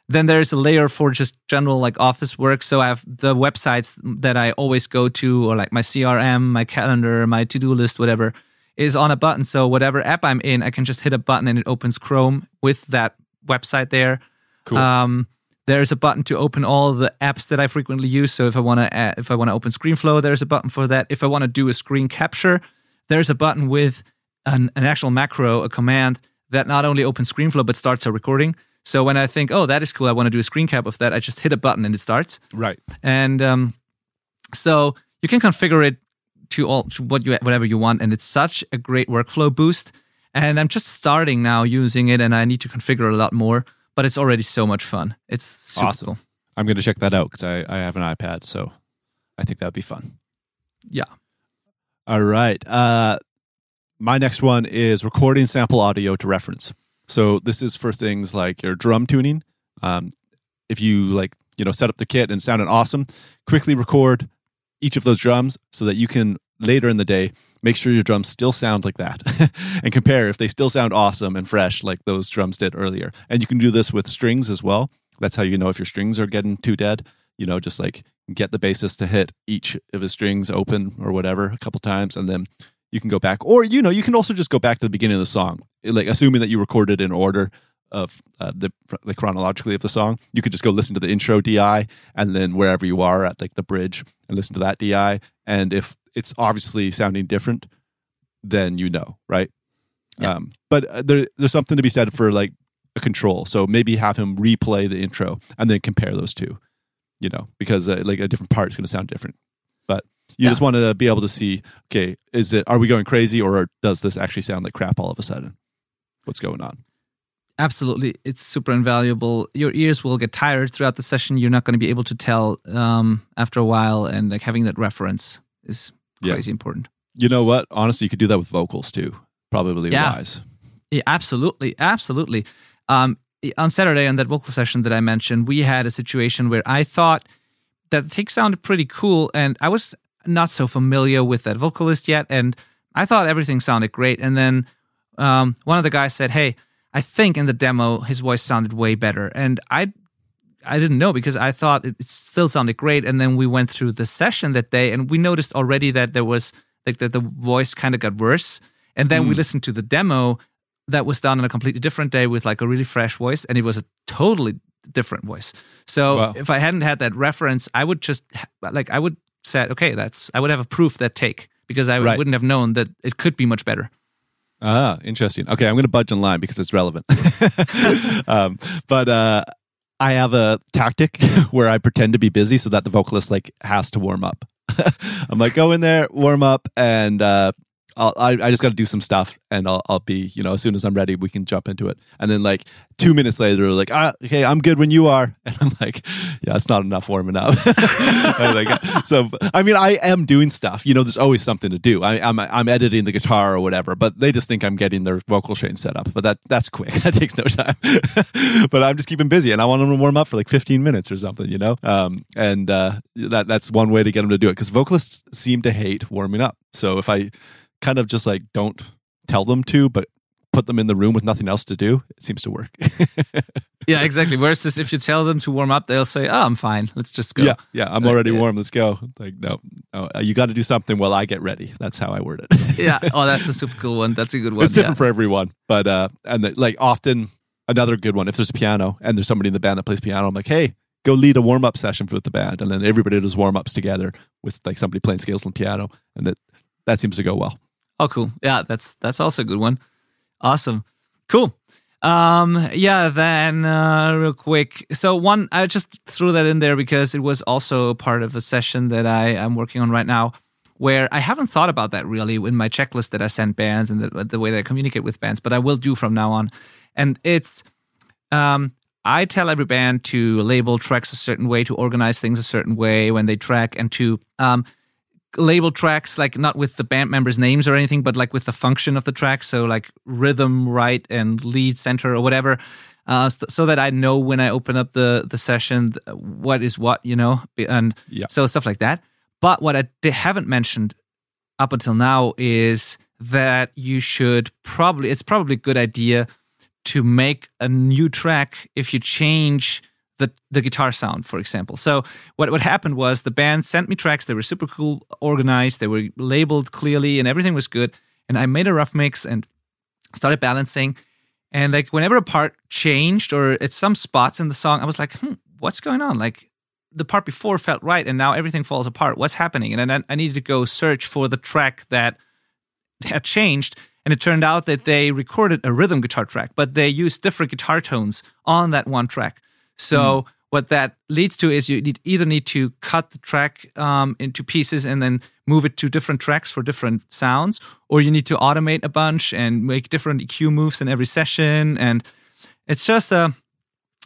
Then there's a layer for just general like office work. So I have the websites that I always go to, or like my CRM, my calendar, my to do list, whatever, is on a button. So whatever app I'm in, I can just hit a button and it opens Chrome with that website there. Cool. Um, there's a button to open all the apps that I frequently use. So if I want to, if I want to open ScreenFlow, there's a button for that. If I want to do a screen capture, there's a button with an, an actual macro, a command that not only opens ScreenFlow but starts a recording. So when I think, oh, that is cool, I want to do a screen cap of that, I just hit a button and it starts. right. And um, so you can configure it to all to what you whatever you want, and it's such a great workflow boost. And I'm just starting now using it, and I need to configure a lot more. But it's already so much fun. It's super Awesome. cool. I'm going to check that out because I, I have an iPad, so I think that'd be fun. Yeah. All right. Uh, my next one is recording sample audio to reference. So this is for things like your drum tuning. Um, if you like, you know, set up the kit and sounded awesome, quickly record each of those drums so that you can later in the day make sure your drums still sound like that *laughs* and compare if they still sound awesome and fresh like those drums did earlier. And you can do this with strings as well. That's how you know if your strings are getting too dead. You know, just like get the bassist to hit each of his strings open or whatever a couple times and then you can go back. Or you know you can also just go back to the beginning of the song. Like assuming that you recorded in order of uh, the like chronologically of the song you could just go listen to the intro di and then wherever you are at like the bridge and listen to that di and if it's obviously sounding different then you know right? Yeah. um but uh, there, there's something to be said for like a control. So maybe have him replay the intro and then compare those two you know because uh, like a different part is going to sound different. But you Yeah. just want to be able to see okay is it are we going crazy or does this actually sound like crap all of a sudden what's going on Absolutely, it's super invaluable. Your ears will get tired throughout the session. You're not going to be able to tell um, after a while, and like having that reference is Yeah. crazy important. You know what? Honestly, you could do that with vocals too. Probably Yeah. wise. Yeah, absolutely, absolutely. Um, on Saturday on that vocal session that I mentioned, we had a situation where I thought that the take sounded pretty cool, and I was not so familiar with that vocalist yet, and I thought everything sounded great. And then um, one of the guys said, "Hey, I think in the demo his voice sounded way better," and I. I didn't know because I thought it still sounded great, and then we went through the session that day, and we noticed already that there was like that the voice kind of got worse, and then we listened to the demo, that was done on a completely different day with like a really fresh voice and it was a totally different voice so Wow. if i hadn't had that reference i would just like i would say okay that's i would have a proof that take because i Right. wouldn't have known that it could be much better Ah, interesting. Okay, I'm going to budge in line because it's relevant. *laughs* um, but uh, I have a tactic *laughs* where I pretend to be busy so that the vocalist like has to warm up. *laughs* I'm like, go in there, warm up, and uh, I, I just got to do some stuff, and I'll, I'll be, you know, as soon as I'm ready, we can jump into it. And then like two minutes later, like, ah, okay, I'm good when you are, *laughs* and I'm like, yeah, it's not enough warming up. *laughs* Like, so I mean, I am doing stuff. You know, there's always something to do. I, I'm I'm editing the guitar or whatever, but they just think I'm getting their vocal chain set up. But that that's quick. *laughs* That takes no time. but I'm just keeping busy, and I want them to warm up for like 15 minutes or something. You know, um, and uh, that that's one way to get them to do it because vocalists seem to hate warming up. So if I kind of just like don't tell them to, but put them in the room with nothing else to do, it seems to work. *laughs* yeah exactly versus if you tell them to warm up they'll say oh i'm fine let's just go Yeah, yeah, I'm already yeah. warm. Let's go. Like, no, no uh, you got to do something while I get ready. That's how I word it. *laughs* yeah oh that's a *laughs* super cool one that's a good one it's different for everyone, but uh, and the, like often another good one. If there's a piano and there's somebody in the band that plays piano, I'm like, hey, go lead a warm up session with the band, and then everybody does warm ups together with like somebody playing scales on piano, and that that seems to go well. Oh, cool. Yeah, that's that's also a good one. Awesome. Cool. Um, yeah, then uh, real quick. So one, I just threw that in there because it was also part of a session that I am working on right now, where I haven't thought about that really in my checklist that I send bands and the, the way that I communicate with bands, but I will do from now on. And it's, um, I tell every band to label tracks a certain way, to organize things a certain way when they track, and to um, label tracks like not with the band members' names or anything, but like with the function of the track. So like rhythm, right, and lead, center, or whatever. Uh, so, that I know when I open up the the session what is what, you know, and Yeah. so stuff like that. But what I haven't mentioned up until now is that you should probably it's probably a good idea to make a new track if you change the the guitar sound, for example. So what what happened was the band sent me tracks. They were super cool, organized. They were labeled clearly, and everything was good. And I made a rough mix and started balancing. And like whenever a part changed or at some spots in the song, I was like, hmm, what's going on? Like the part before felt right, and now everything falls apart. What's happening? And then I needed to go search for the track that had changed. And it turned out that they recorded a rhythm guitar track, but they used different guitar tones on that one track. So what that leads to is you need, either need to cut the track um, into pieces and then move it to different tracks for different sounds, or you need to automate a bunch and make different EQ moves in every session. And it's just a,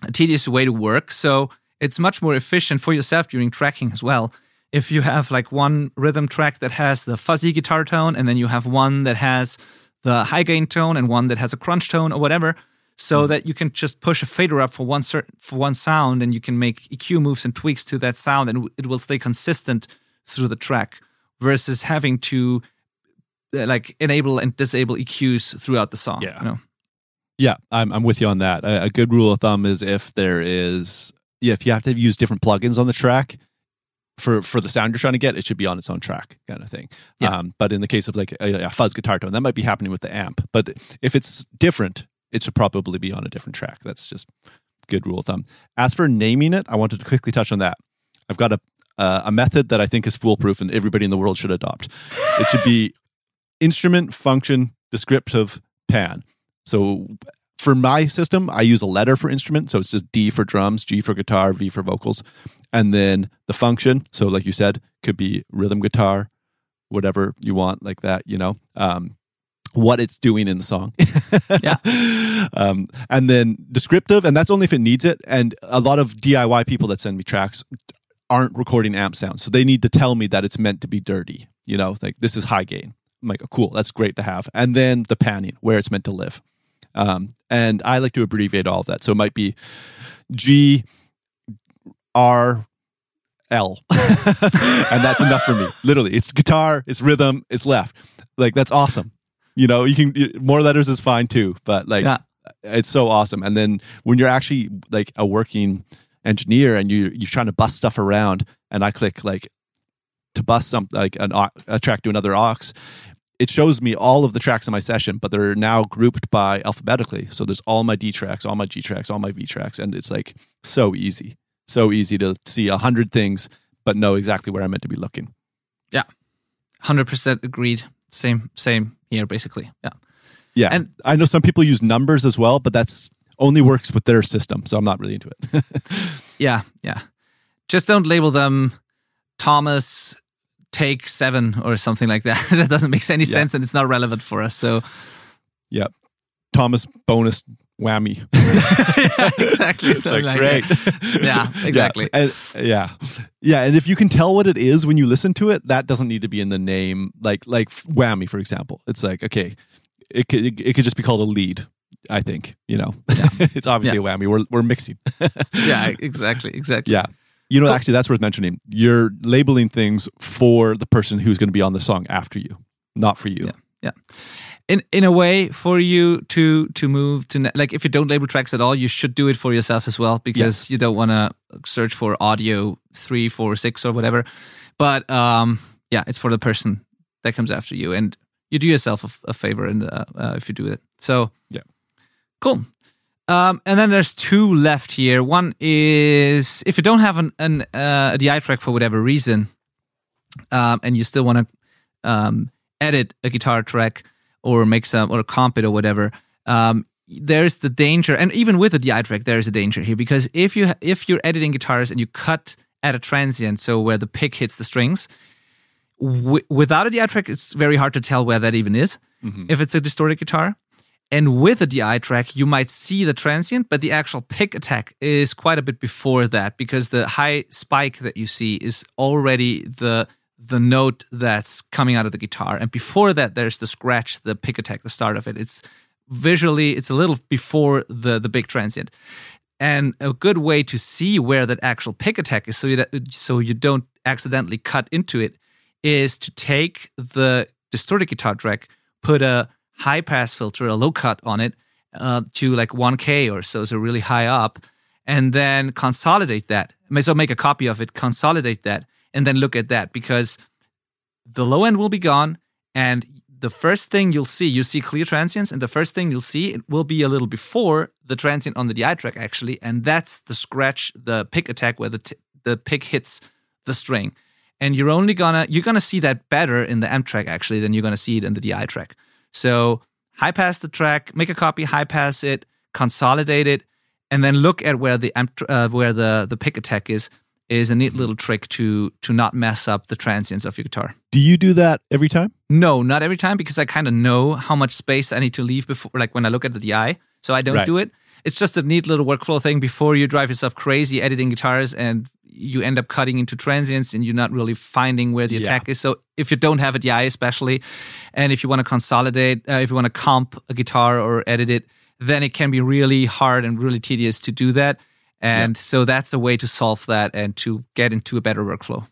a tedious way to work. So it's much more efficient for yourself during tracking as well. If you have like one rhythm track that has the fuzzy guitar tone, and then you have one that has the high gain tone and one that has a crunch tone or whatever, so that you can just push a fader up for one certain for one sound, and you can make EQ moves and tweaks to that sound, and it will stay consistent through the track. Versus having to uh, like enable and disable EQs throughout the song. Yeah. you know? Yeah, I'm I'm with you on that. A, a good rule of thumb is if there is yeah, if you have to use different plugins on the track for for the sound you're trying to get, it should be on its own track, kind of thing. Yeah. Um, but in the case of like a, a fuzz guitar tone, that might be happening with the amp. But if it's different, it should probably be on a different track. That's just good rule of thumb. As for naming it, I wanted to quickly touch on that. I've got a uh, a method that I think is foolproof and everybody in the world should adopt. It should be *laughs* instrument function descriptive pan. So for my system, I use a letter for instrument. So it's just D for drums, G for guitar, V for vocals. And then the function. So, like you said, could be rhythm guitar, whatever you want, like that, you know. Um, what it's doing in the song. *laughs* Yeah. Um, and then descriptive, and that's only if it needs it. And a lot of DIY people that send me tracks aren't recording amp sound. So they need to tell me that it's meant to be dirty. You know, like this is high gain. I'm like, oh, cool, that's great to have. And then the panning, where it's meant to live. Um, and I like to abbreviate all of that. So it might be G R L. *laughs* and that's enough for me. Literally, it's guitar, it's rhythm, it's left. Like that's awesome. You know, you can more letters is fine too, but like Yeah. it's so awesome. And then when you're actually like a working engineer and you you're trying to bus stuff around, and I click like to bus something like an a track to another aux, it shows me all of the tracks in my session, but they're now grouped by alphabetically. So there's all my D tracks, all my G tracks, all my V tracks, and it's like so easy, so easy to see a hundred things, but know exactly where I'm meant to be looking. Yeah, Hundred percent agreed. Same, same here, basically. Yeah. Yeah, And- I know some people use numbers as well, but that's only works with their system, so I'm not really into it. *laughs* Yeah, yeah. Just don't label them Thomas take seven or something like that. *laughs* that doesn't make any Yeah. sense and it's not relevant for us. So yeah, Thomas bonus whammy. *laughs* yeah, exactly. It's like, like great. *laughs* Yeah, exactly. Yeah, and, yeah, yeah, and if you can tell what it is when you listen to it, that doesn't need to be in the name. Like like whammy, for example, it's like okay, it could it, could just be called a lead. I think you know, *laughs* it's obviously a whammy. We're we're mixing. Yeah, exactly, exactly. yeah. You know, actually, that's worth mentioning. You're labeling things for the person who's going to be on the song after you, not for you. Yeah. In in a way, for you to to move to like if you don't label tracks at all, you should do it for yourself as well because you don't want to search for audio three, four, six, or whatever. But um, yeah, it's for the person that comes after you, and you do yourself a, a favor in the, uh, if you do it. So Yeah. cool. Um, and then there's two left here. One is if you don't have an, an uh, a DI track for whatever reason, um, and you still want to um, edit a guitar track or make some or comp it or whatever, um, there's the danger, and even with a DI track, there's a danger here because if you if you're editing guitars and you cut at a transient, so where the pick hits the strings, w- without a DI track, it's very hard to tell where that even is. If it's a distorted guitar, and with a DI track, you might see the transient, but the actual pick attack is quite a bit before that because the high spike that you see is already the the note that's coming out of the guitar. And before that, there's the scratch, the pick attack, the start of it. It's visually, it's a little before the the big transient. And a good way to see where that actual pick attack is, so you so you don't accidentally cut into it, is to take the distorted guitar track, put a high pass filter, a low cut on it, uh, to like 1K or so, so really high up, and then consolidate that. So make a copy of it, consolidate that, and then look at that because the low end will be gone, and the first thing you'll see, you see clear transients, and the first thing you'll see it will be a little before the transient on the DI track actually, and that's the scratch, the pick attack where the t- the pick hits the string, and you're only gonna you're gonna see that better in the amp track actually than you're gonna see it in the DI track. So high pass the track, make a copy, high pass it, consolidate it, and then look at where the amp, uh, where the the pick attack is. Is a neat little trick to to not mess up the transients of your guitar. Do you do that every time? No, not every time because I kind of know how much space I need to leave before, like when I look at the DI. So I don't Right. do it. It's just a neat little workflow thing before you drive yourself crazy editing guitars and you end up cutting into transients and you're not really finding where the Yeah. attack is. So if you don't have a DI, especially, and if you want to consolidate, uh, if you want to comp a guitar or edit it, then it can be really hard and really tedious to do that. And so that's a way to solve that and to get into a better workflow.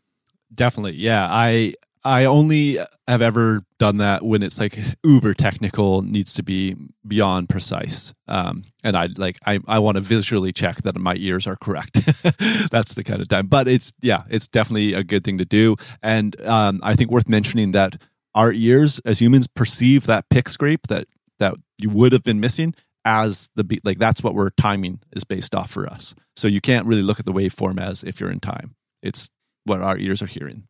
Definitely. Yeah. I I only have ever done that when it's like uber technical, needs to be beyond precise. Um, and I like I, I want to visually check that my ears are correct. *laughs* That's the kind of time. But it's yeah, it's definitely a good thing to do. And um, I think worth mentioning that our ears as humans perceive that pick scrape that that you would have been missing as the beat like that's what we're timing is based off for us. So you can't really look at the waveform as if you're in time. It's what our ears are hearing.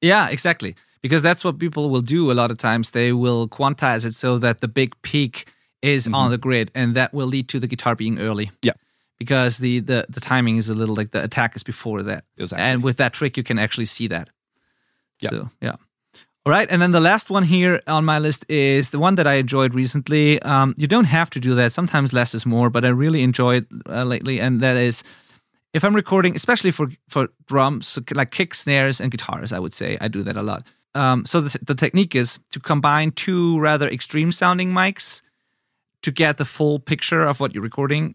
Yeah, exactly. Because that's what people will do a lot of times. They will quantize it so that the big peak is on the grid, and that will lead to the guitar being early. Mm-hmm. Yeah. Because the, the the timing is a little like the attack is before that. Exactly. And with that trick, you can actually see that. Yeah. So yeah. All right, and then the last one here on my list is the one that I enjoyed recently. Um, you don't have to do that. Sometimes less is more, but I really enjoyed uh, lately, and that is if I'm recording, especially for for drums, like kick, snares, and guitars. I would say I do that a lot. Um, so the, the technique is to combine two rather extreme sounding mics to get the full picture of what you're recording,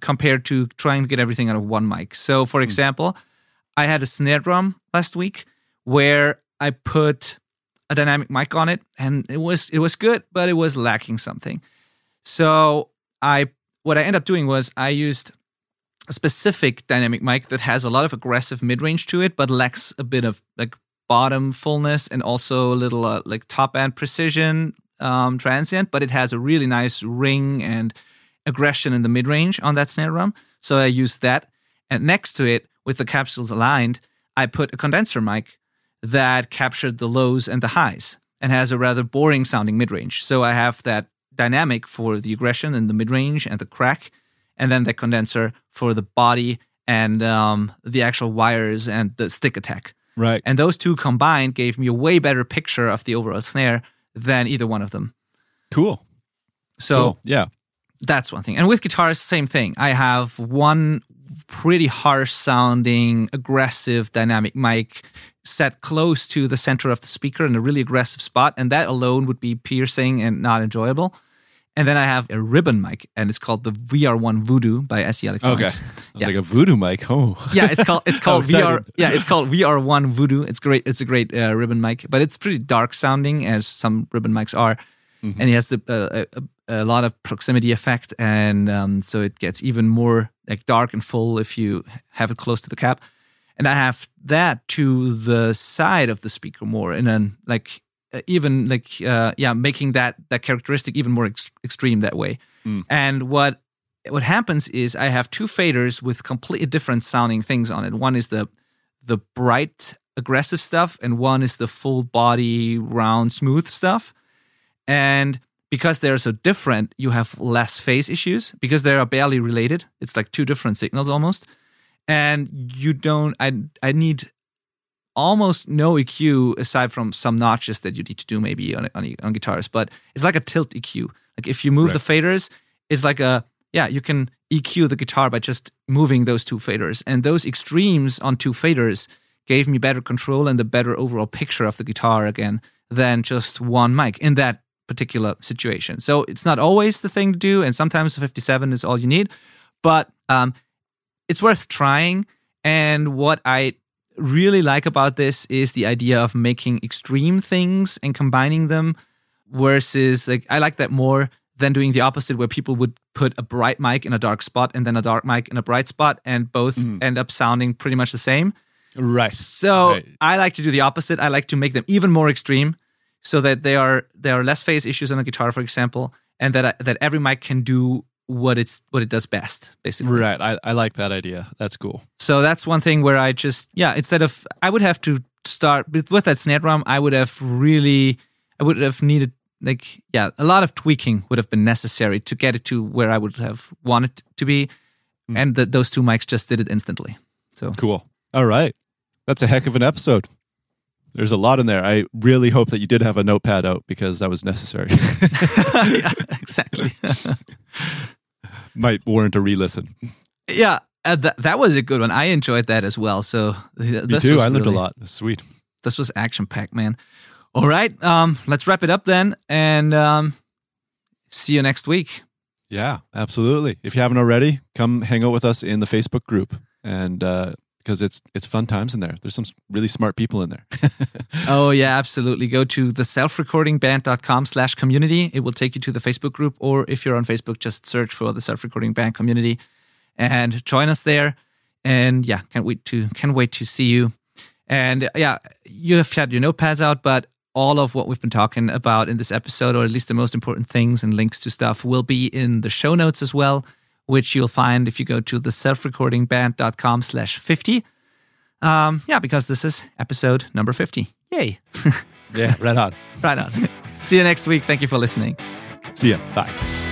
compared to trying to get everything out of one mic. So, for example, I had a snare drum last week where I put a dynamic mic on it and it was it was good but it was lacking something. So i what i ended up doing was i used a specific dynamic mic that has a lot of aggressive mid-range to it but lacks a bit of like bottom fullness and also a little uh, like top end precision um, transient but it has a really nice ring and aggression in the mid-range on that snare drum so i used that. And next to it with the capsules aligned i put a condenser mic that captured the lows and the highs and has a rather boring sounding mid range. So I have that dynamic for the aggression and the mid range and the crack, and then the condenser for the body and um, the actual wires and the stick attack. Right. And those two combined gave me a way better picture of the overall snare than either one of them. Cool. So cool. yeah, that's one thing. And with guitars, same thing. I have one pretty harsh sounding, aggressive dynamic mic set close to the center of the speaker in a really aggressive spot, and that alone would be piercing and not enjoyable. And then I have a ribbon mic, and it's called the VR1 Voodoo by SE Electronics. Okay, it's yeah. like a Voodoo mic. Oh, yeah, it's called it's *laughs* called VR. Yeah, it's called VR1 Voodoo. It's great. It's a great uh, ribbon mic, but it's pretty dark sounding, as some ribbon mics are, mm-hmm. and it has the, uh, a, a, lot of proximity effect, and um, so it gets even more like dark and full if you have it close to the cap and I have that to the side of the speaker more, and then like uh, even like uh, yeah, making that that characteristic even more ex- extreme that way. Mm. And what what happens is I have two faders with completely different sounding things on it. One is the the bright aggressive stuff, and one is the full body round smooth stuff. And because they're so different, you have less phase issues. Because they are barely related. It's like two different signals almost. And you don't i i need almost no EQ aside from some notches that you need to do maybe on on, on guitars. But it's like a tilt EQ like if you move right. the faders it's like a yeah you can EQ the guitar by just moving those two faders. And those extremes on two faders gave me better control and the better overall picture of the guitar again than just one mic. In that particular situation so it's not always the thing to do and sometimes the 57 is all you need but um, it's worth trying. And what I really like about this is the idea of making extreme things and combining them versus like I like that more than doing the opposite where people would put a bright mic in a dark spot and then a dark mic in a bright spot and both mm. end up sounding pretty much the same. Right. So right. I like to do the opposite. I like to make them even more extreme so that they are there are less phase issues on a guitar, for example, and that I, that every mic can do what it's what it does best basically. Right. I, I like that idea. That's cool. So that's one thing where i just yeah instead of i would have to start with, with that snare drum i would have really i would have needed like yeah a lot of tweaking would have been necessary to get it to where i would have wanted to be mm. and the, those two mics just did it instantly. So cool. All right. That's a heck of an episode there's a lot in there. I really hope that you did have a notepad out because that was necessary. *laughs* yeah, *laughs* exactly. *laughs* Might warrant a re-listen. Yeah, uh, that that was a good one. I enjoyed that as well. So Me too. I learned really, a lot. Sweet. This was action packed, man. All right, um, let's wrap it up then, and um, see you next week. Yeah, absolutely. If you haven't already, come hang out with us in the Facebook group and uh, because it's it's fun times in there. There's some really smart people in there. *laughs* oh yeah, absolutely. Go to the selfrecordingband.com slash community. It will take you to the Facebook group, or if you're on Facebook, just search for the self recording band community and join us there. And yeah, can't wait to can't wait to see you. And yeah, you have had your notepads out, but all of what we've been talking about in this episode, or at least the most important things and links to stuff, will be in the show notes as well which you'll find if you go to the selfrecordingband.com slash 50. Um, yeah, because this is episode number 50. Yay. *laughs* yeah, right on. right on. See you next week. Thank you for listening. See ya. Bye.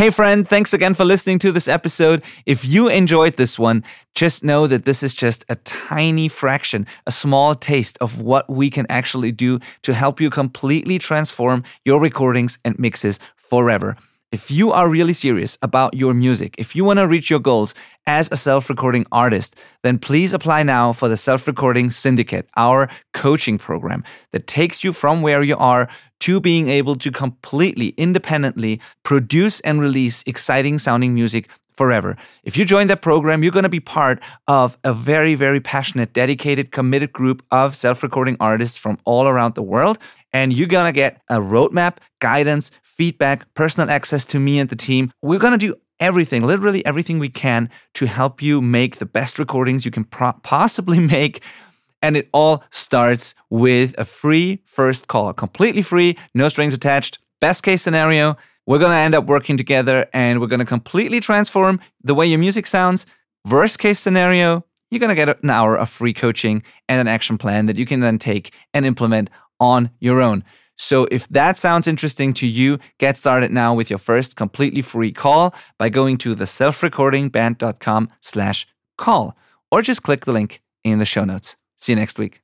Hey, friend, thanks again for listening to this episode. If you enjoyed this one, just know that this is just a tiny fraction, a small taste of what we can actually do to help you completely transform your recordings and mixes forever. If you are really serious about your music, if you want to reach your goals as a self recording artist, then please apply now for the Self Recording Syndicate, our coaching program that takes you from where you are to being able to completely independently produce and release exciting sounding music forever. If you join that program, you're going to be part of a very, very passionate, dedicated, committed group of self recording artists from all around the world. And you're to get a roadmap, guidance, feedback, personal access to me and the team. We're to do everything, literally everything we can to help you make the best recordings you can pro- possibly *laughs* make and it all starts with a free first call, completely free, no strings attached. Best case scenario, we're going to end up working together and we're going to completely transform the way your music sounds. Worst case scenario, you're going to get an hour of free coaching and an action plan that you can then take and implement on your own. So if that sounds interesting to you, get started now with your first completely free call by going to the selfrecordingband.com slash call or just click the link in the show notes. See you next week.